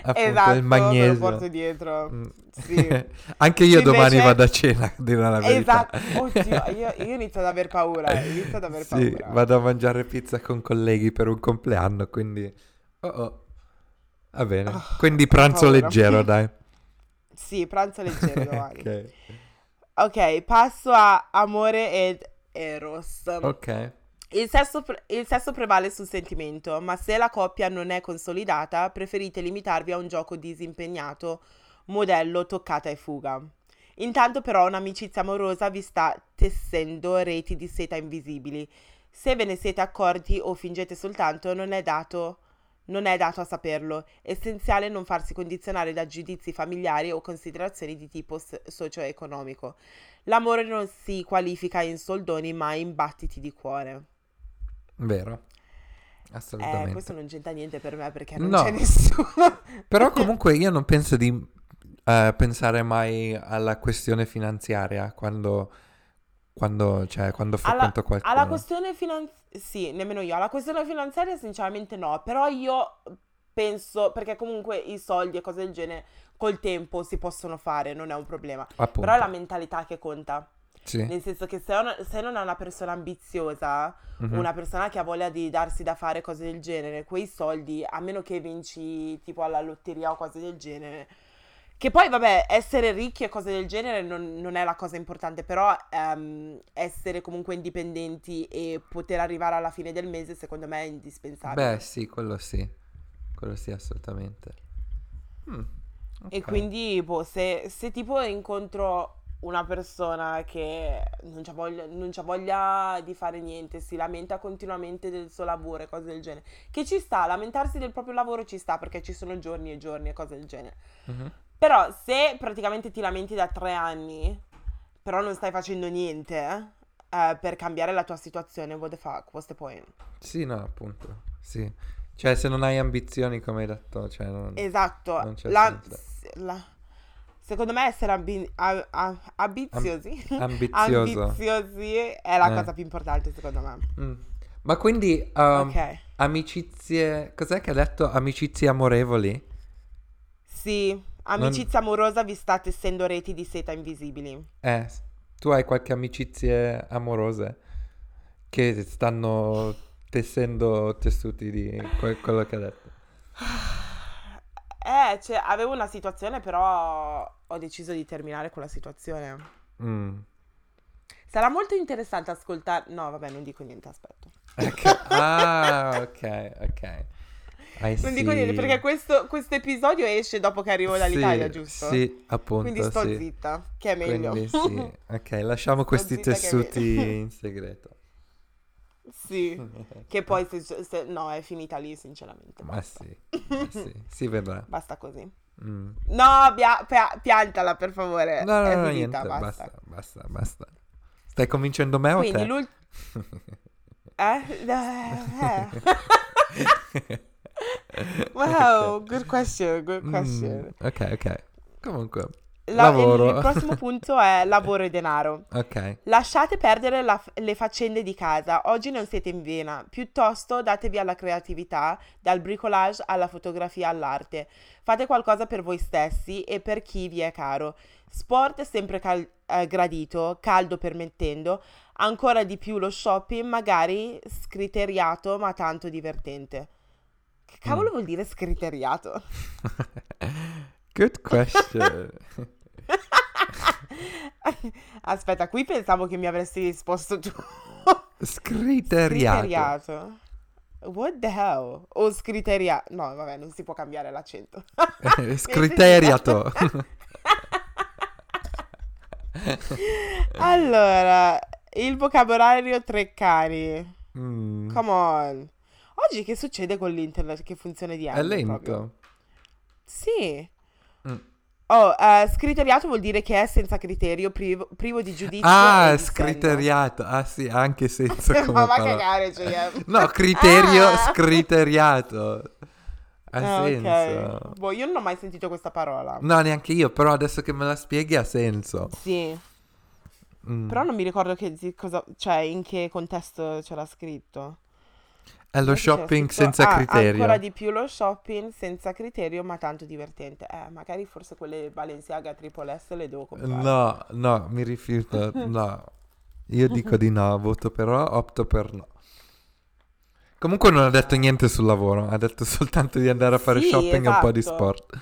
Speaker 1: Appunto,
Speaker 2: esatto,
Speaker 1: il
Speaker 2: me lo
Speaker 1: magnesio.
Speaker 2: porto dietro.
Speaker 1: Mm.
Speaker 2: Sì. <laughs>
Speaker 1: Anche io
Speaker 2: Invece-
Speaker 1: domani vado a cena, a dire la verità.
Speaker 2: Esatto, oddio, io, io inizio ad aver paura, inizio ad aver
Speaker 1: Sì,
Speaker 2: paura.
Speaker 1: vado a mangiare pizza con colleghi per un compleanno, quindi... Oh oh. Va bene.
Speaker 2: Ah,
Speaker 1: Quindi pranzo leggero, dai.
Speaker 2: Sì, pranzo leggero <laughs> domani.
Speaker 1: ok.
Speaker 2: ok, passo a amore ed eros.
Speaker 1: Ok.
Speaker 2: Il sesso, pre- il sesso prevale sul sentimento, ma se la coppia non è consolidata, preferite limitarvi a un gioco disimpegnato, modello toccata e fuga. Intanto però un'amicizia amorosa vi sta tessendo reti di seta invisibili. Se ve ne siete accorti o fingete soltanto, non è dato, non è dato a saperlo. È essenziale non farsi condizionare da giudizi familiari o considerazioni di tipo socio-economico. L'amore non si qualifica in soldoni, ma in battiti di cuore.
Speaker 1: Vero.
Speaker 2: Eh,
Speaker 1: Assolutamente.
Speaker 2: questo non c'entra niente per me perché non
Speaker 1: No.
Speaker 2: c'è nessuno. <laughs>
Speaker 1: Però <laughs> comunque io non penso di eh, pensare mai alla questione finanziaria quando, quando, cioè, quando
Speaker 2: alla,
Speaker 1: frequento qualcuno.
Speaker 2: alla questione finanziaria, sì, nemmeno io. Alla questione finanziaria, sinceramente, no. Però io penso, perché comunque i soldi e cose del genere col tempo si possono fare, non è un problema.
Speaker 1: Appunto.
Speaker 2: Però è la mentalità che conta.
Speaker 1: Sì.
Speaker 2: Nel senso che se, una- se non è una persona ambiziosa,
Speaker 1: Mhm.
Speaker 2: una persona che ha voglia di darsi da fare cose del genere, quei soldi, a meno che vinci tipo alla lotteria o cose del genere. Che poi, vabbè, essere ricchi e cose del genere non, non è la cosa importante, però ehm, essere comunque indipendenti e poter arrivare alla fine del mese, secondo me è indispensabile.
Speaker 1: Beh, sì, quello sì. Quello sì, assolutamente. Mm,
Speaker 2: E
Speaker 1: ok.
Speaker 2: quindi, boh, se, se tipo incontro una persona che non c'ha voglia, non c'ha voglia di fare niente, si lamenta continuamente del suo lavoro e cose del genere, che ci sta, lamentarsi del proprio lavoro ci sta perché ci sono giorni e giorni e cose del genere.
Speaker 1: Mhm.
Speaker 2: Però se praticamente ti lamenti da tre anni, però non stai facendo niente eh, per cambiare la tua situazione, what the fuck, what's the point?
Speaker 1: Sì, no, appunto. Sì. Cioè, se non hai ambizioni, come hai detto, cioè, non...
Speaker 2: Esatto,
Speaker 1: Non c'è
Speaker 2: la- la- secondo me essere ambi- a- a- ambiziosi, <laughs>
Speaker 1: ambizioso.
Speaker 2: ambiziosi è la
Speaker 1: Eh.
Speaker 2: cosa più importante secondo me.
Speaker 1: Mm. Ma quindi, um,
Speaker 2: ok,
Speaker 1: amicizie... Cos'è che ha detto? Amicizie amorevoli?
Speaker 2: sì, amicizia amorosa vi sta tessendo reti di seta invisibili.
Speaker 1: Eh, tu hai qualche amicizie amorose che stanno tessendo tessuti di que- quello che ha detto? <sighs>
Speaker 2: Eh, cioè, avevo una situazione, però ho deciso di terminare quella situazione.
Speaker 1: Mm.
Speaker 2: Sarà molto interessante ascoltare. No, vabbè, non dico niente, aspetta.
Speaker 1: Ok. Ah, ok, ok. I
Speaker 2: Non dico niente perché questo, episodio esce dopo che arrivo dall'Italia,
Speaker 1: Sì,
Speaker 2: giusto?
Speaker 1: Sì, appunto,
Speaker 2: Quindi sto
Speaker 1: sì.
Speaker 2: zitta, che è meglio.
Speaker 1: Quindi sì. <laughs> Ok, lasciamo questi tessuti <laughs> in segreto.
Speaker 2: Sì, <laughs> che poi se, se- no, è finita lì, sinceramente.
Speaker 1: Ma
Speaker 2: basta.
Speaker 1: sì, ma sì, si vedrà.
Speaker 2: Basta così.
Speaker 1: Mm.
Speaker 2: No, bia- pia- piantala per favore.
Speaker 1: No, no,
Speaker 2: è
Speaker 1: no,
Speaker 2: finita,
Speaker 1: niente,
Speaker 2: basta.
Speaker 1: basta, basta, basta. Stai convincendo me o
Speaker 2: Quindi
Speaker 1: te?
Speaker 2: l'ultimo... Eh? Eh. Wow, <laughs> good question, good question.
Speaker 1: Mm, ok, ok. Comunque,
Speaker 2: La-
Speaker 1: lavoro.
Speaker 2: Il prossimo punto è lavoro e denaro. <laughs>
Speaker 1: ok.
Speaker 2: Lasciate perdere la- le faccende di casa, oggi non siete in vena, piuttosto datevi alla creatività, dal bricolage alla fotografia all'arte. Fate qualcosa per voi stessi e per chi vi è caro. Sport sempre cal- eh, gradito, caldo permettendo, ancora di più lo shopping, magari scriteriato ma tanto divertente. Che cavolo
Speaker 1: Mm.
Speaker 2: vuol dire scriteriato? <laughs>
Speaker 1: Good question. <laughs>
Speaker 2: Aspetta, qui pensavo che mi avresti risposto tu.
Speaker 1: Scriteriato.
Speaker 2: Scriteriato. What the hell? O scriteriato. No, vabbè, non si può cambiare l'accento. <laughs>
Speaker 1: Scriteriato.
Speaker 2: allora, il vocabolario Treccani.
Speaker 1: Mm,
Speaker 2: Come on. Oggi che succede con l'internet che funziona di
Speaker 1: È
Speaker 2: anni
Speaker 1: lento.
Speaker 2: proprio? Sì.
Speaker 1: Mm.
Speaker 2: Oh, eh, scriteriato vuol dire che è senza criterio, privo, privo di giudizio.
Speaker 1: Ah, scriteriato. Ah sì, anche senso <laughs> come
Speaker 2: Ma va a cagare, cioè. <laughs>
Speaker 1: No, criterio
Speaker 2: Ah!
Speaker 1: scriteriato. Ha
Speaker 2: Ah,
Speaker 1: senso.
Speaker 2: ok. Boh, io non ho mai sentito questa parola.
Speaker 1: No, neanche io, però adesso che me la spieghi ha senso.
Speaker 2: Sì,
Speaker 1: Mm.
Speaker 2: però non mi ricordo che, cosa, cioè in che contesto c'era scritto.
Speaker 1: È lo shopping
Speaker 2: scritto,
Speaker 1: senza
Speaker 2: "Ah,
Speaker 1: criterio.
Speaker 2: Ancora di più lo shopping senza criterio, ma tanto divertente. Eh, magari forse quelle Balenciaga Triple S le devo comprare.
Speaker 1: No, no, mi rifiuto. <laughs> No. Io dico di no, voto però, opto per no. Comunque non ha detto niente sul lavoro, ha detto soltanto di andare a fare
Speaker 2: Sì,
Speaker 1: shopping e un po' di
Speaker 2: esatto.
Speaker 1: sport.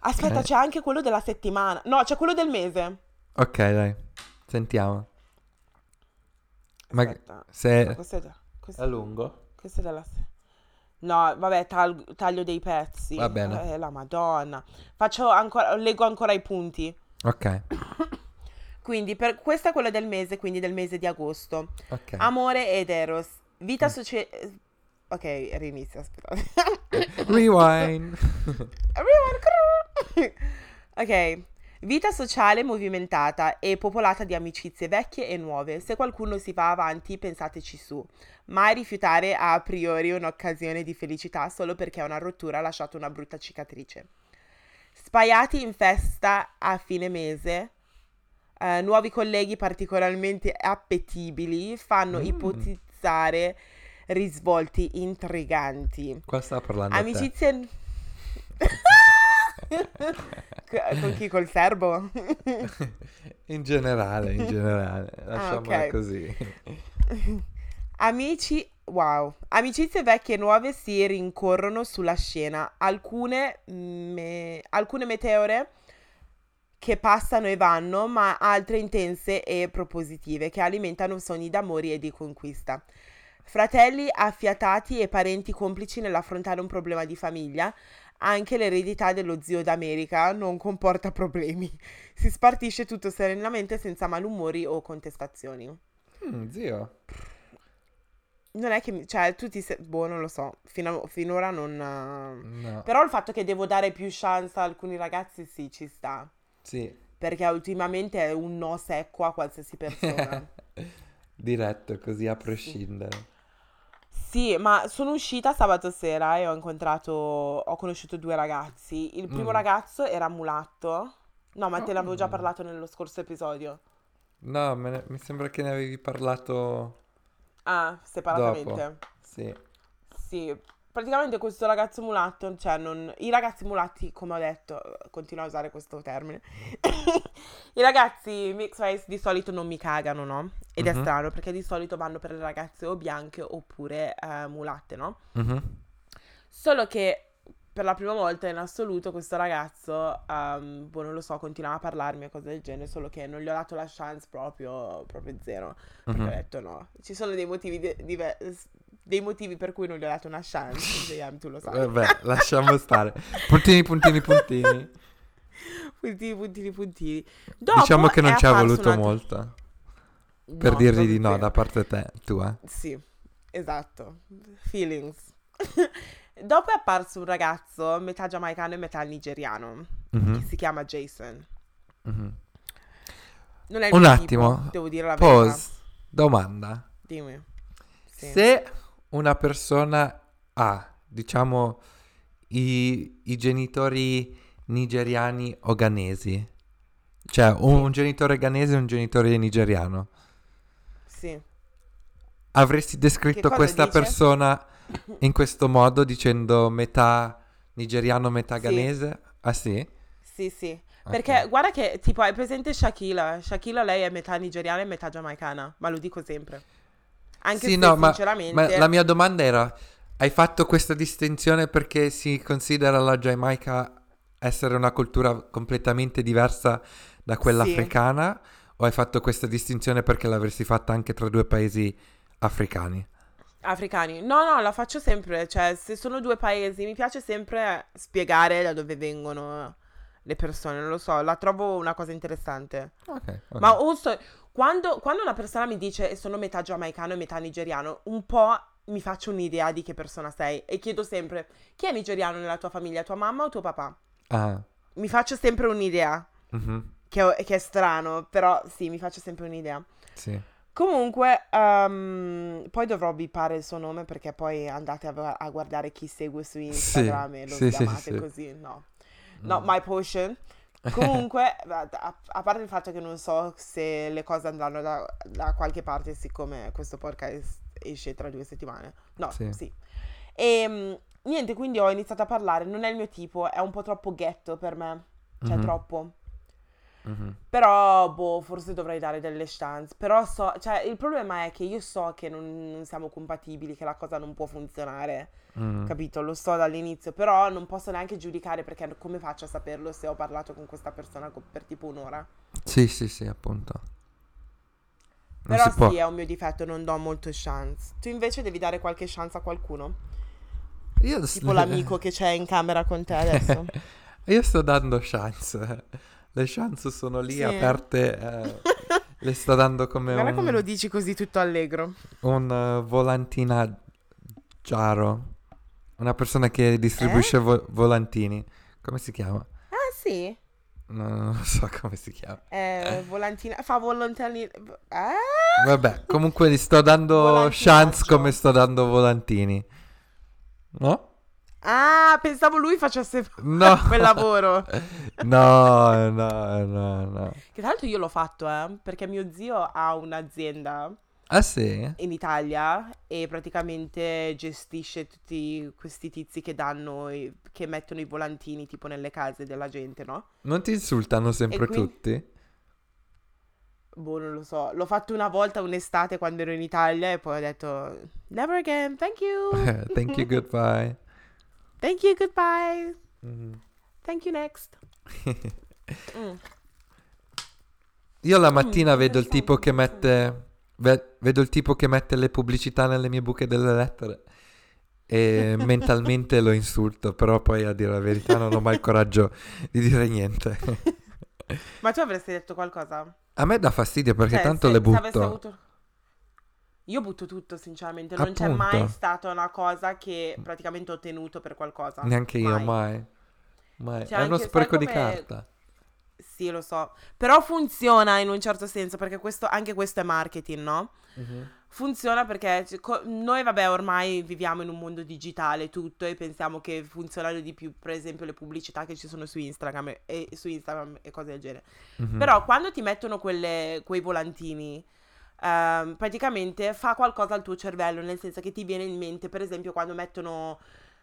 Speaker 2: Aspetta,
Speaker 1: Ok.
Speaker 2: c'è anche quello della settimana. No, c'è quello del mese.
Speaker 1: Ok, dai. Sentiamo. Ma
Speaker 2: Aspetta.
Speaker 1: se
Speaker 2: questo è, da- questo,
Speaker 1: è lungo?
Speaker 2: Questo è della se- No, vabbè, tal- taglio dei pezzi.
Speaker 1: Va bene.
Speaker 2: Eh, la Madonna. Faccio ancora, leggo ancora i punti.
Speaker 1: Ok, <coughs>
Speaker 2: Quindi, per, questo è quello del mese, quindi del mese di agosto.
Speaker 1: ok.
Speaker 2: Amore ed Eros. Vita
Speaker 1: Mm.
Speaker 2: sociale... Ok, rinizio, aspettate. <laughs>
Speaker 1: Rewind. <laughs>
Speaker 2: ok. Vita sociale movimentata e popolata di amicizie vecchie e nuove. Se qualcuno si va avanti, pensateci su. Mai rifiutare a priori un'occasione di felicità solo perché una rottura ha lasciato una brutta cicatrice. Spaiati in festa a fine mese. eh, nuovi colleghi particolarmente appetibili fanno
Speaker 1: Mm.
Speaker 2: ipotizzare risvolti intriganti.
Speaker 1: Qua sta parlando.
Speaker 2: Amicizie. <laughs> Co- Con chi? Col serbo? <laughs>
Speaker 1: In generale, in generale. Lasciamola
Speaker 2: Ah, ok.
Speaker 1: così.
Speaker 2: Amici. Wow. Amicizie vecchie e nuove si rincorrono sulla scena. Alcune, me- alcune meteore che passano e vanno, ma altre intense e propositive che alimentano sogni d'amore e di conquista. Fratelli affiatati e parenti complici nell'affrontare un problema di famiglia. Anche l'eredità dello zio d'America non comporta problemi. Si spartisce tutto serenamente senza malumori o contestazioni.
Speaker 1: Mm, zio.
Speaker 2: Non è che, mi- cioè, tu ti sei, boh, non lo so, fino a- finora non...
Speaker 1: No.
Speaker 2: Però il fatto che devo dare più chance a alcuni ragazzi, sì, ci sta.
Speaker 1: Sì.
Speaker 2: Perché ultimamente è un no secco a qualsiasi persona. <laughs>
Speaker 1: Diretto così a prescindere.
Speaker 2: Sì, ma sono uscita sabato sera e ho incontrato, ho conosciuto due ragazzi. Il primo
Speaker 1: Mm.
Speaker 2: ragazzo era mulatto. No, ma te ne avevo già
Speaker 1: Oh.
Speaker 2: parlato nello scorso episodio.
Speaker 1: No, me ne- mi sembra che ne avevi parlato
Speaker 2: Ah, separatamente.
Speaker 1: dopo. Sì.
Speaker 2: Sì, praticamente questo ragazzo mulatto, cioè non... I ragazzi mulatti, come ho detto, continuo a usare questo termine. <laughs> I ragazzi mixed race di solito non mi cagano, no? Ed è
Speaker 1: Mhm.
Speaker 2: strano perché di solito vanno per le ragazze o bianche oppure eh, mulatte, no?
Speaker 1: Mhm.
Speaker 2: Solo che per la prima volta in assoluto questo ragazzo, ehm, boh, non lo so, continuava a parlarmi e cose del genere, solo che non gli ho dato la chance proprio, proprio zero. Perché ho
Speaker 1: Mhm.
Speaker 2: detto no, ci sono dei motivi, de- dive- dei motivi per cui non gli ho dato una chance, <laughs> JM, tu lo sai.
Speaker 1: Vabbè, lasciamo stare. Puntini, puntini, puntini. <laughs>
Speaker 2: puntini, puntini, puntini. Dopo
Speaker 1: diciamo che non ci ha voluto
Speaker 2: una-
Speaker 1: molto per
Speaker 2: No,
Speaker 1: dirgli di no da parte te, tua.
Speaker 2: Sì, esatto. Feelings. <laughs> Dopo è apparso un ragazzo, metà giamaicano e metà nigeriano,
Speaker 1: Mhm,
Speaker 2: che si chiama Jason.
Speaker 1: mhm.
Speaker 2: Non è il
Speaker 1: Un attimo.
Speaker 2: tipo, devo dire la verità.
Speaker 1: Pause. Domanda.
Speaker 2: Dimmi. Sì.
Speaker 1: Se una persona ha, diciamo, i, i genitori nigeriani o ghanesi, cioè un, un genitore ghanese e un genitore nigeriano,
Speaker 2: Sì.
Speaker 1: avresti descritto questa
Speaker 2: dice?
Speaker 1: persona in questo modo dicendo metà nigeriano, metà
Speaker 2: Sì.
Speaker 1: ghanese? Ah sì?
Speaker 2: Sì, sì.
Speaker 1: Ok.
Speaker 2: Perché guarda che, tipo, hai presente Shakira? Shakira lei è metà nigeriana e metà giamaicana, ma lo dico sempre. Anche
Speaker 1: Sì,
Speaker 2: se
Speaker 1: no, ma-
Speaker 2: sinceramente...
Speaker 1: Ma la mia domanda era, hai fatto questa distinzione perché si considera la Giamaica essere una cultura completamente diversa da quella
Speaker 2: Sì.
Speaker 1: africana? O hai fatto questa distinzione perché l'avresti fatta anche tra due paesi africani?
Speaker 2: Africani. No, no, la faccio sempre. Cioè, se sono due paesi, mi piace sempre spiegare da dove vengono le persone. Non lo so, la trovo una cosa interessante.
Speaker 1: Ok. ok.
Speaker 2: Ma also, quando, quando una persona mi dice sono metà giamaicano e metà nigeriano, un po' mi faccio un'idea di che persona sei. E chiedo sempre, chi è nigeriano nella tua famiglia, tua mamma o tuo papà?
Speaker 1: Ah,
Speaker 2: Mi faccio sempre un'idea.
Speaker 1: mhm,
Speaker 2: Che, che è strano, però sì, mi faccio sempre un'idea.
Speaker 1: sì.
Speaker 2: Comunque, ehm, poi dovrò bippare il suo nome perché poi andate a, a guardare chi segue su Instagram e lo
Speaker 1: sì, sì,
Speaker 2: chiamate
Speaker 1: sì.
Speaker 2: così. No, not
Speaker 1: Mm.
Speaker 2: my potion. <laughs> Comunque, a, a parte il fatto che non so se le cose andranno da, da qualche parte, siccome questo podcast esce tra due settimane. No,
Speaker 1: Sì.
Speaker 2: sì. E niente, quindi ho iniziato a parlare. Non è il mio tipo, è un po' troppo ghetto per me. Cioè,
Speaker 1: Mhm.
Speaker 2: troppo.
Speaker 1: Mhm.
Speaker 2: Però, boh, forse dovrei dare delle chance. Però so, cioè, il problema è che io so che non, non siamo compatibili, che la cosa non può funzionare.
Speaker 1: Mm.
Speaker 2: Capito? Lo so dall'inizio, però non posso neanche giudicare perché come faccio a saperlo se ho parlato con questa persona per tipo un'ora?
Speaker 1: Sì, sì, sì, appunto. Non
Speaker 2: Però
Speaker 1: si può.
Speaker 2: sì, è un mio difetto, non do molto chance. Tu invece devi dare qualche chance a qualcuno?
Speaker 1: Io
Speaker 2: Tipo l'amico che c'è in camera con te adesso. <laughs>
Speaker 1: Io sto dando chance. Le chance sono lì
Speaker 2: Sì.
Speaker 1: aperte. eh, le sto dando come
Speaker 2: Guarda
Speaker 1: un,
Speaker 2: come lo dici così tutto allegro.
Speaker 1: un eh, volantina giaro. Una persona che distribuisce
Speaker 2: Eh?
Speaker 1: vo- volantini. Come si chiama?
Speaker 2: Ah sì,
Speaker 1: No, non so come si chiama.
Speaker 2: eh, volantina, fa volontari... Eh?
Speaker 1: Vabbè, comunque gli sto dando chance come sto dando volantini. No?
Speaker 2: Ah, pensavo lui facesse
Speaker 1: No. <laughs>
Speaker 2: quel lavoro. <laughs>
Speaker 1: No, no, no, no.
Speaker 2: Che tra l'altro io l'ho fatto, eh, perché mio zio ha un'azienda
Speaker 1: Ah sì?
Speaker 2: in Italia e praticamente gestisce tutti questi tizi che danno, i- che mettono i volantini tipo nelle case della gente, no?
Speaker 1: Non ti insultano sempre
Speaker 2: E
Speaker 1: tutti?
Speaker 2: Boh, non lo so. L'ho fatto una volta un'estate quando ero in Italia e poi ho detto never again, thank you. <laughs>
Speaker 1: Thank you, goodbye.
Speaker 2: Thank you, goodbye.
Speaker 1: Mm.
Speaker 2: Thank you, next. Mm. <laughs>
Speaker 1: Io la mattina vedo il tipo che mette ve- vedo il tipo che mette le pubblicità nelle mie buche delle lettere e <laughs> mentalmente lo insulto, però poi a dire la verità non ho mai il coraggio di dire niente. <laughs>
Speaker 2: Ma tu avresti detto qualcosa?
Speaker 1: A me dà fastidio perché
Speaker 2: Cioè,
Speaker 1: tanto le butto.
Speaker 2: avuto- Io butto tutto, sinceramente. Non c'è
Speaker 1: Appunto.
Speaker 2: mai stata una cosa che praticamente ho ottenuto per qualcosa.
Speaker 1: Neanche io, mai. Mai.
Speaker 2: Cioè,
Speaker 1: È uno spreco di
Speaker 2: come-
Speaker 1: carta.
Speaker 2: Sì, lo so. Però funziona in un certo senso, perché questo, anche questo è marketing, no? Funziona perché co- noi, vabbè, ormai viviamo in un mondo digitale tutto e pensiamo che funzionano di più, per esempio, le pubblicità che ci sono su Instagram e, e- su Instagram e cose del genere.
Speaker 1: Mhm.
Speaker 2: Però quando ti mettono quelle- quei volantini, ehm, praticamente fa qualcosa al tuo cervello, nel senso che ti viene in mente, per esempio, quando mettono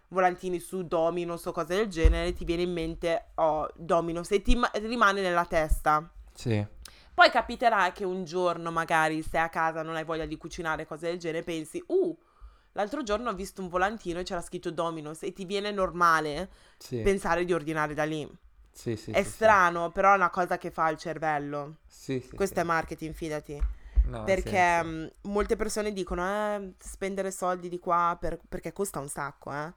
Speaker 2: volantini su Domino's o cose del genere, ti viene in mente, oh, Domino's e ti ma- rimane nella testa.
Speaker 1: Sì.
Speaker 2: Poi capiterà che un giorno magari sei a casa, non hai voglia di cucinare, cose del genere, pensi, uh, l'altro giorno ho visto un volantino e c'era scritto Domino's e ti viene normale
Speaker 1: Sì.
Speaker 2: pensare di ordinare da lì.
Speaker 1: Sì, sì,
Speaker 2: è
Speaker 1: sì, sì.
Speaker 2: strano, però è una cosa che fa il cervello.
Speaker 1: Sì, sì,
Speaker 2: Questo
Speaker 1: sì.
Speaker 2: è marketing, fidati.
Speaker 1: No,
Speaker 2: Perché
Speaker 1: senso.
Speaker 2: mh, molte persone dicono, eh, spendere soldi di qua per- perché costa un sacco, eh.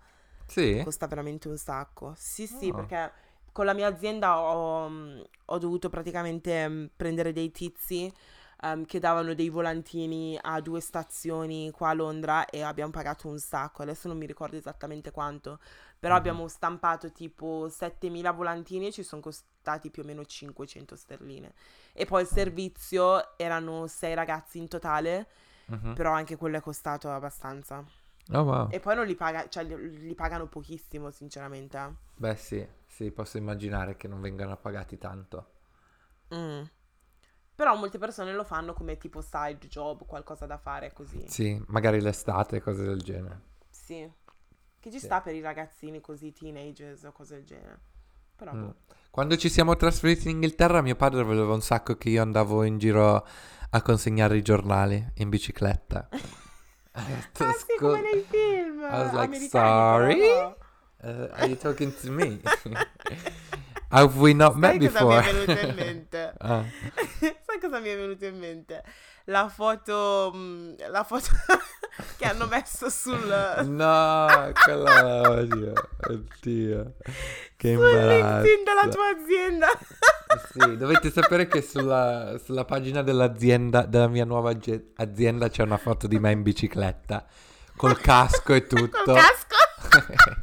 Speaker 1: Sì?
Speaker 2: Costa veramente un sacco. Sì, sì,
Speaker 1: Oh.
Speaker 2: perché con la mia azienda ho, mh, ho dovuto praticamente mh, prendere dei tizi ehm, che davano dei volantini a due stazioni qua a Londra e abbiamo pagato un sacco. Adesso non mi ricordo esattamente quanto, però
Speaker 1: Mhm.
Speaker 2: abbiamo stampato tipo 7000 volantini e ci sono costati più o meno 500 sterline. E poi il servizio erano sei ragazzi in totale,
Speaker 1: Mhm.
Speaker 2: però anche quello è costato abbastanza.
Speaker 1: Oh wow.
Speaker 2: E poi non li, paga- cioè, li, li pagano pochissimo, sinceramente. eh.
Speaker 1: Beh sì, sì, posso immaginare che non vengano pagati tanto.
Speaker 2: Mm. Però molte persone lo fanno come tipo side job, qualcosa da fare così.
Speaker 1: Sì, magari l'estate, cose del genere.
Speaker 2: Sì. Che ci
Speaker 1: Sì.
Speaker 2: sta per i ragazzini così, teenagers o cose del genere. Però
Speaker 1: Mm.
Speaker 2: boh.
Speaker 1: Quando ci siamo trasferiti in Inghilterra, mio padre voleva un sacco che io andavo in giro a consegnare i giornali in bicicletta. Detto, <laughs>
Speaker 2: Ah sì, come
Speaker 1: "Scusa,
Speaker 2: nei film
Speaker 1: I was like,
Speaker 2: americani, però
Speaker 1: sorry?
Speaker 2: no.
Speaker 1: uh, are you talking to me? <laughs> <laughs> Have we not met
Speaker 2: Sai cosa mi
Speaker 1: before?
Speaker 2: è venuto in <laughs> mente?
Speaker 1: Ah, <laughs>
Speaker 2: Sai cosa mi è venuto in mente? La foto, mm, la foto <laughs> che hanno messo sul,
Speaker 1: no, quella oddio, oddio. Che
Speaker 2: sul. LinkedIn della tua azienda.
Speaker 1: Sì, dovete sapere che sulla, sulla pagina dell'azienda, della mia nuova azie- azienda, c'è una foto di me in bicicletta, col casco e tutto.
Speaker 2: Col casco.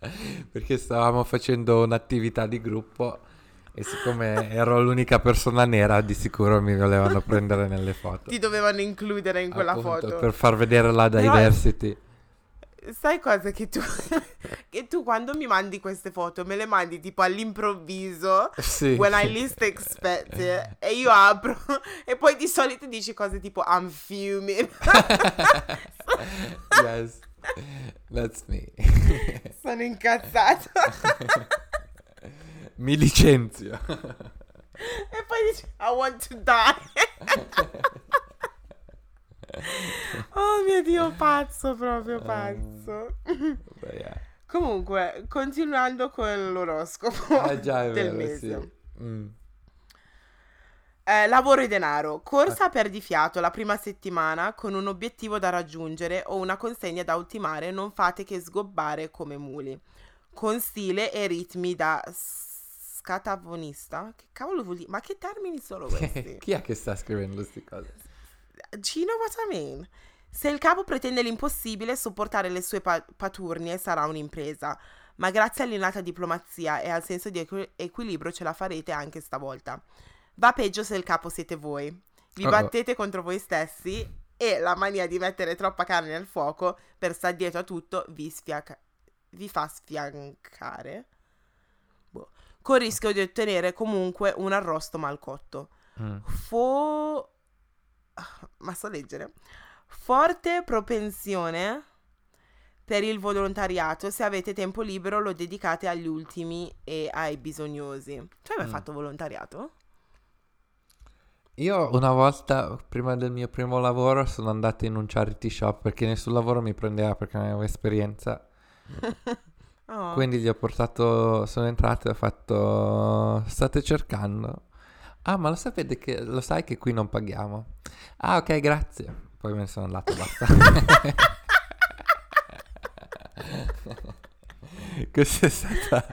Speaker 2: <laughs>
Speaker 1: Perché stavamo facendo un'attività di gruppo e siccome ero l'unica persona nera, di sicuro mi volevano <laughs> prendere nelle foto.
Speaker 2: Ti dovevano includere in quella
Speaker 1: Appunto,
Speaker 2: foto.
Speaker 1: Per far vedere la
Speaker 2: Però-
Speaker 1: diversity.
Speaker 2: Sai cosa che tu, <laughs> che tu quando mi mandi queste foto me le mandi tipo all'improvviso,
Speaker 1: Sì.
Speaker 2: when I least expect e io apro e poi di solito dici cose tipo I'm fuming.
Speaker 1: yes, that's me.
Speaker 2: Sono incazzata.
Speaker 1: Mi licenzio.
Speaker 2: e poi dice I want to die. oh mio Dio, pazzo, proprio pazzo.
Speaker 1: Beh, yeah.
Speaker 2: Comunque, continuando con l'oroscopo
Speaker 1: Ah, già, è
Speaker 2: del
Speaker 1: vero,
Speaker 2: mese.
Speaker 1: sì. Mm.
Speaker 2: Eh, lavoro e denaro. Corsa a perdifiato la prima settimana con un obiettivo da raggiungere o una consegna da ultimare. Non fate che sgobbare come muli. Con stile e ritmi da scatavonista. Che cavolo vuol dire? Ma che termini sono <laughs> questi?
Speaker 1: Chi è che sta scrivendo queste cose?
Speaker 2: Know what I mean? Se il capo pretende l'impossibile, sopportare le sue pa- paturnie sarà un'impresa. Ma grazie all'innata diplomazia e al senso di equi- equilibrio ce la farete anche stavolta. Va peggio se il capo siete voi. Vi
Speaker 1: Uh-oh.
Speaker 2: battete contro voi stessi e la mania di mettere troppa carne nel fuoco per star dietro a tutto vi, sfiaca- vi fa sfiancare. Boh. Con il rischio di ottenere comunque un arrosto mal cotto.
Speaker 1: Mm.
Speaker 2: Fo... Ma so leggere. Forte propensione per il volontariato. Se avete tempo libero lo dedicate agli ultimi e ai bisognosi. Tu hai mai
Speaker 1: Mm.
Speaker 2: fatto volontariato?
Speaker 1: Io una volta, prima del mio primo lavoro, sono andato in un charity shop perché nessun lavoro mi prendeva perché non avevo esperienza. <laughs>
Speaker 2: Oh.
Speaker 1: Quindi gli ho portato, sono entrato e ho fatto, state cercando? Ah, ma lo sapete che, lo sai che qui non paghiamo? Ah, ok, grazie. Poi me ne sono andato basta. <laughs> <laughs> Questa è stata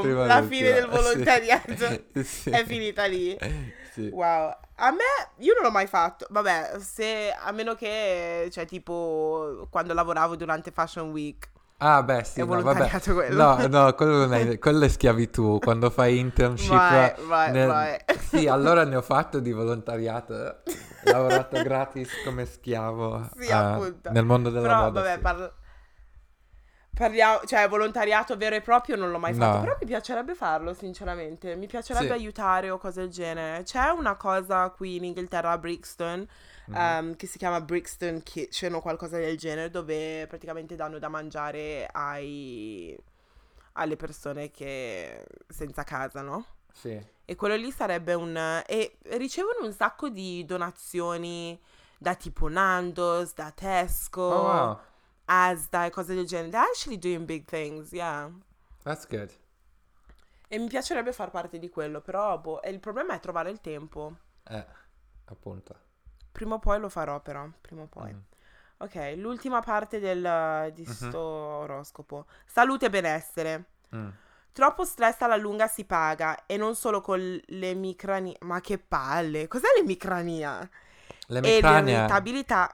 Speaker 1: Prima
Speaker 2: la fine del
Speaker 1: sì.
Speaker 2: volontariato <laughs>
Speaker 1: Sì.
Speaker 2: è finita lì.
Speaker 1: Sì.
Speaker 2: Wow, a me io non l'ho mai fatto. Vabbè, se a meno che, cioè, tipo quando lavoravo durante Fashion Week.
Speaker 1: Ah, beh, sì,
Speaker 2: È
Speaker 1: no, vabbè.
Speaker 2: quello.
Speaker 1: No, no, quello, non è, quello è schiavitù. Quando fai internship.
Speaker 2: Vai, vai,
Speaker 1: nel-
Speaker 2: vai.
Speaker 1: Sì, allora ne ho fatto di volontariato. Ho lavorato gratis come schiavo.
Speaker 2: Sì,
Speaker 1: eh,
Speaker 2: appunto.
Speaker 1: Nel mondo della
Speaker 2: Però,
Speaker 1: moda.
Speaker 2: vabbè,
Speaker 1: sì.
Speaker 2: parlo- parliamo, cioè, volontariato vero e proprio non l'ho mai fatto.
Speaker 1: No.
Speaker 2: Però mi piacerebbe farlo, sinceramente. Mi piacerebbe
Speaker 1: Sì.
Speaker 2: aiutare o cose del genere. C'è una cosa qui in Inghilterra a Brixton.
Speaker 1: Mhm.
Speaker 2: ehm, che si chiama Brixton Kitchen o qualcosa del genere, dove praticamente danno da mangiare ai, alle persone che senza casa, no?
Speaker 1: Sì.
Speaker 2: E quello lì sarebbe un... e ricevono un sacco di donazioni da tipo Nando's, da Tesco,
Speaker 1: Oh, wow.
Speaker 2: Asda e cose del genere. They're actually doing big things, yeah.
Speaker 1: That's good.
Speaker 2: E mi piacerebbe far parte di quello, però boh, e il problema è trovare il tempo.
Speaker 1: Eh, appunto.
Speaker 2: Prima o poi lo farò però, prima o poi.
Speaker 1: Mm.
Speaker 2: Ok, l'ultima parte del, di
Speaker 1: Mhm.
Speaker 2: sto oroscopo. Salute e benessere.
Speaker 1: Mm.
Speaker 2: Troppo stress alla lunga si paga e non solo con l'emicrania. Ma che palle! Cos'è l'emicrania? E
Speaker 1: L'emicrania,
Speaker 2: l'irritabilità.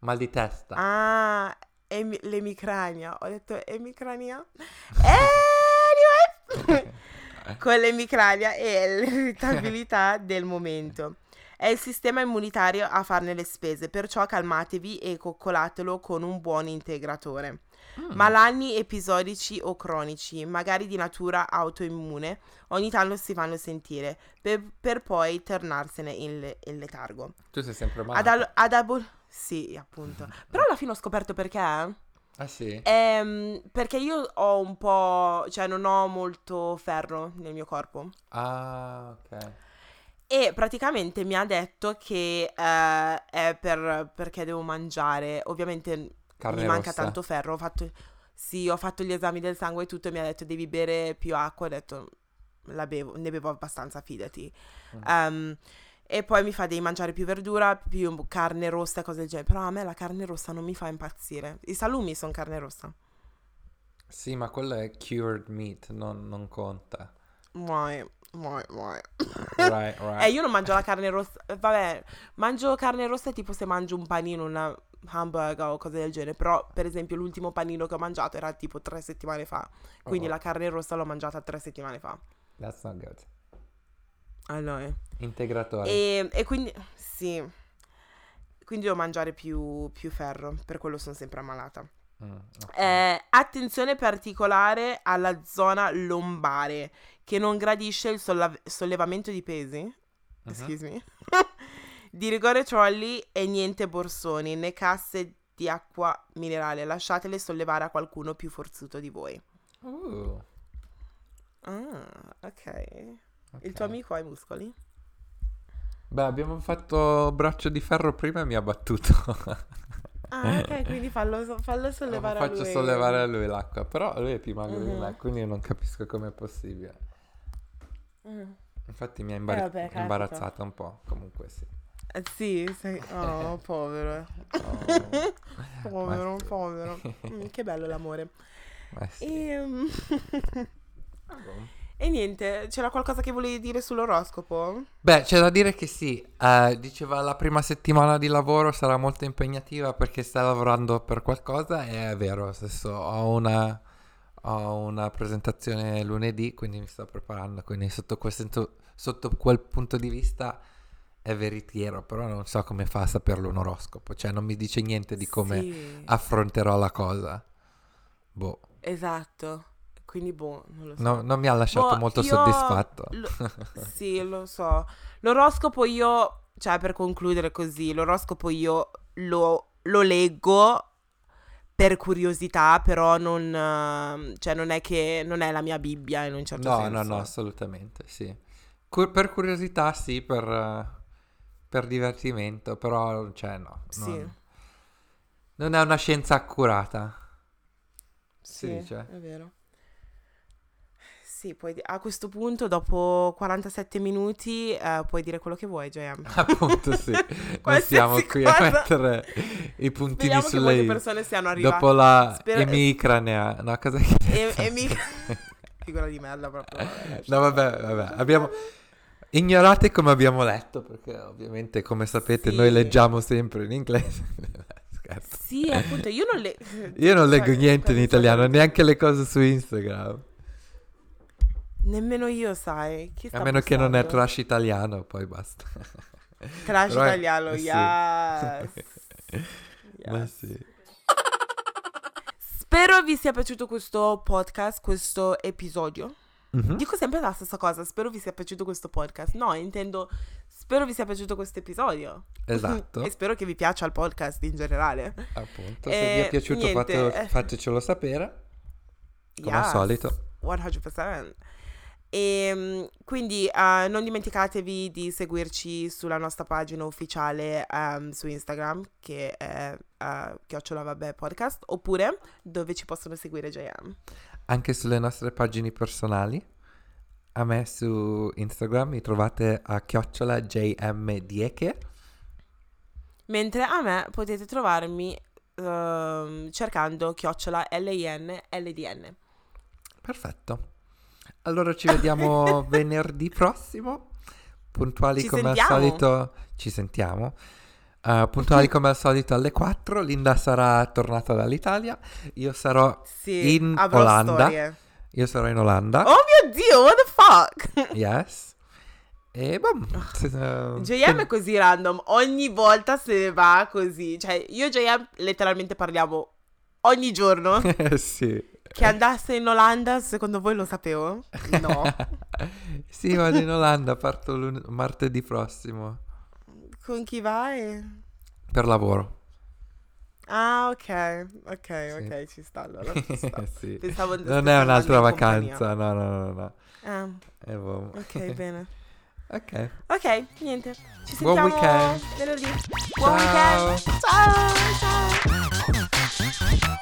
Speaker 1: mal di testa.
Speaker 2: Ah, emi- l'emicrania. Ho detto emicrania? Anyway! <laughs> con l'emicrania e l'irritabilità del momento. È il sistema immunitario a farne le spese, perciò calmatevi e coccolatelo con un buon integratore.
Speaker 1: Mm.
Speaker 2: Malanni episodici o cronici, magari di natura autoimmune, ogni tanto si fanno sentire, per, per poi tornarsene in, le- in letargo.
Speaker 1: Tu sei sempre male.
Speaker 2: Ad, al- ad abo- sì, appunto. <laughs> Però alla fine ho scoperto perché.
Speaker 1: Ah sì?
Speaker 2: Ehm, perché io ho un po', cioè non ho molto ferro nel mio corpo.
Speaker 1: Ah, ok.
Speaker 2: E praticamente mi ha detto che eh, è per, perché devo mangiare. Ovviamente
Speaker 1: Carne
Speaker 2: mi manca
Speaker 1: rossa.
Speaker 2: tanto ferro. Ho fatto, sì, ho fatto gli esami del sangue e tutto. e Mi ha detto devi bere più acqua. Ho detto la bevo, ne bevo abbastanza, fidati.
Speaker 1: Mm.
Speaker 2: Ehm, e poi mi fa devi mangiare più verdura, più carne rossa e cose del genere. Però a me la carne rossa non mi fa impazzire. I salumi sono carne rossa.
Speaker 1: Sì, ma quello è cured meat, non, non conta.
Speaker 2: Muoi, muoi, muoi.
Speaker 1: Right, <laughs> right.
Speaker 2: Eh, io non mangio la carne rossa. Vabbè, mangio carne rossa tipo se mangio un panino, una hamburger o cose del genere. Però, per esempio, l'ultimo panino che ho mangiato era tipo tre settimane fa. Quindi
Speaker 1: Oh.
Speaker 2: la carne rossa l'ho mangiata tre settimane fa.
Speaker 1: That's not good.
Speaker 2: Allora.
Speaker 1: Integratore.
Speaker 2: E, e quindi, sì. Quindi devo mangiare più, più ferro. Per quello sono sempre ammalata.
Speaker 1: Mm, ok.
Speaker 2: Eh, attenzione particolare alla zona lombare, che non gradisce il solla- sollevamento di pesi.
Speaker 1: Mhm.
Speaker 2: Excuse me. <laughs> di rigore trolley e niente borsoni né casse di acqua minerale. Lasciatele sollevare a qualcuno più forzuto di voi.
Speaker 1: Uh,
Speaker 2: Ah, ok. Il tuo amico ha i muscoli?
Speaker 1: Beh, abbiamo fatto braccio di ferro prima e mi ha battuto. <laughs>
Speaker 2: Ah, ok, quindi fallo, fallo <laughs> sollevare a
Speaker 1: Faccio
Speaker 2: lui.
Speaker 1: sollevare a lui l'acqua, però lui è più magro di
Speaker 2: Mhm.
Speaker 1: me, quindi non capisco com'è possibile.
Speaker 2: Mm.
Speaker 1: Infatti mi ha imbari-
Speaker 2: Eh, vabbè, capita.
Speaker 1: imbarazzato un po', comunque sì.
Speaker 2: Eh, sì, sei... Oh, <laughs> povero.
Speaker 1: Oh,
Speaker 2: Povero,
Speaker 1: Ma-
Speaker 2: povero. Mm, che bello l'amore.
Speaker 1: ma sì.
Speaker 2: E,
Speaker 1: Vabbè.
Speaker 2: E niente, c'era qualcosa che volevi dire sull'oroscopo?
Speaker 1: Beh, c'è da dire che sì, eh, diceva la prima settimana di lavoro sarà molto impegnativa perché stai lavorando per qualcosa e è vero, senso ho una, ho una presentazione lunedì, quindi mi sto preparando, quindi sotto quel, senso- sotto quel punto di vista è veritiero, però non so come fa a saperlo un oroscopo, cioè non mi dice niente di come
Speaker 2: Sì,
Speaker 1: affronterò la cosa. Boh,
Speaker 2: esatto. Quindi, boh, non lo so.
Speaker 1: no- non mi ha lasciato
Speaker 2: Boh,
Speaker 1: molto soddisfatto.
Speaker 2: lo- <laughs> sì, lo so. L'oroscopo io, cioè per concludere così, l'oroscopo io lo, lo leggo per curiosità, però non, cioè non è che non è la mia Bibbia in un certo
Speaker 1: No,
Speaker 2: senso.
Speaker 1: no, no, assolutamente, sì. Cu- per curiosità sì, per, per divertimento, però, cioè, no.
Speaker 2: Sì.
Speaker 1: Non, non è una scienza accurata.
Speaker 2: Sì,
Speaker 1: si dice.
Speaker 2: è vero. Sì, puoi a questo punto, dopo 47 minuti, eh, puoi dire quello che vuoi, JM. <laughs>
Speaker 1: Appunto, sì. <laughs>
Speaker 2: Qualsiasi
Speaker 1: stiamo qui a
Speaker 2: cosa.
Speaker 1: mettere i puntini
Speaker 2: Speriamo che
Speaker 1: sulle
Speaker 2: molte
Speaker 1: i.
Speaker 2: persone siano arrivate.
Speaker 1: Dopo la
Speaker 2: Spero-
Speaker 1: emicranea. No, cosa che...
Speaker 2: E, e mi... <laughs> Figura di merda proprio. vabbè.
Speaker 1: No, vabbè, vabbè. Abbiamo... Ignorate come abbiamo letto, perché ovviamente, come sapete,
Speaker 2: Sì.
Speaker 1: noi leggiamo sempre in inglese. Scherzo.
Speaker 2: Sì, appunto, io non le...
Speaker 1: Io non leggo
Speaker 2: Cioè,
Speaker 1: niente in
Speaker 2: cosa-
Speaker 1: italiano, neanche le cose su Instagram.
Speaker 2: Nemmeno io, sai. Chi
Speaker 1: A meno che non è trash italiano, poi basta. <laughs>
Speaker 2: Trash
Speaker 1: Però è-
Speaker 2: italiano,
Speaker 1: sì.
Speaker 2: yes. <laughs>
Speaker 1: Ma
Speaker 2: Yes.
Speaker 1: sì.
Speaker 2: Spero vi sia piaciuto questo podcast, questo episodio.
Speaker 1: Mhm.
Speaker 2: Dico sempre la stessa cosa, spero vi sia piaciuto questo podcast. No, intendo, spero vi sia piaciuto questo episodio. <laughs>
Speaker 1: Esatto,
Speaker 2: e spero che vi piaccia il podcast in generale.
Speaker 1: appunto. Se
Speaker 2: Eh,
Speaker 1: vi è piaciuto fatelo-
Speaker 2: eh.
Speaker 1: fatecelo sapere, come al
Speaker 2: Yes,
Speaker 1: solito.
Speaker 2: 100%. E mm, quindi eh, non dimenticatevi di seguirci sulla nostra pagina ufficiale ehm, su Instagram che è uh, chiocciola vabbè podcast oppure dove ci possono seguire JM.
Speaker 1: Anche sulle nostre pagine personali. A me su Instagram mi trovate a chiocciola jmdieche.
Speaker 2: Mentre a me potete trovarmi ehm, cercando chiocciola LIN LDN.
Speaker 1: Perfetto. Allora ci vediamo <laughs> venerdì prossimo. Puntuali
Speaker 2: Ci
Speaker 1: come
Speaker 2: sentiamo?
Speaker 1: al solito. Ci sentiamo. Uh, puntuali <laughs> come al solito alle 4. Linda sarà tornata dall'Italia. Io sarò,
Speaker 2: Sì,
Speaker 1: In Olanda.
Speaker 2: storie.
Speaker 1: io sarò in Olanda.
Speaker 2: Oh mio Dio, what the fuck? <laughs>
Speaker 1: Yes. E boom. Se- uh,
Speaker 2: JM è così random, ogni volta se ne va così. Cioè, io e JM letteralmente parliamo ogni giorno.
Speaker 1: sì.
Speaker 2: Che andasse in Olanda, secondo voi lo sapevo? No. <laughs>
Speaker 1: sì, vado in Olanda. Parto lun- martedì prossimo.
Speaker 2: Con chi vai?
Speaker 1: Per lavoro.
Speaker 2: Ah, ok, ok,
Speaker 1: Sì.
Speaker 2: ok, ci sta allora. Ci <laughs> sta.
Speaker 1: sì. Non è un'altra vacanza. No, no, no, no.
Speaker 2: Ah,
Speaker 1: E boom.
Speaker 2: ok, <laughs> bene.
Speaker 1: ok.
Speaker 2: Ok, niente. Ci
Speaker 1: Buon weekend.
Speaker 2: venerdì. Buon
Speaker 1: Ciao.
Speaker 2: weekend. Ciao, ciao.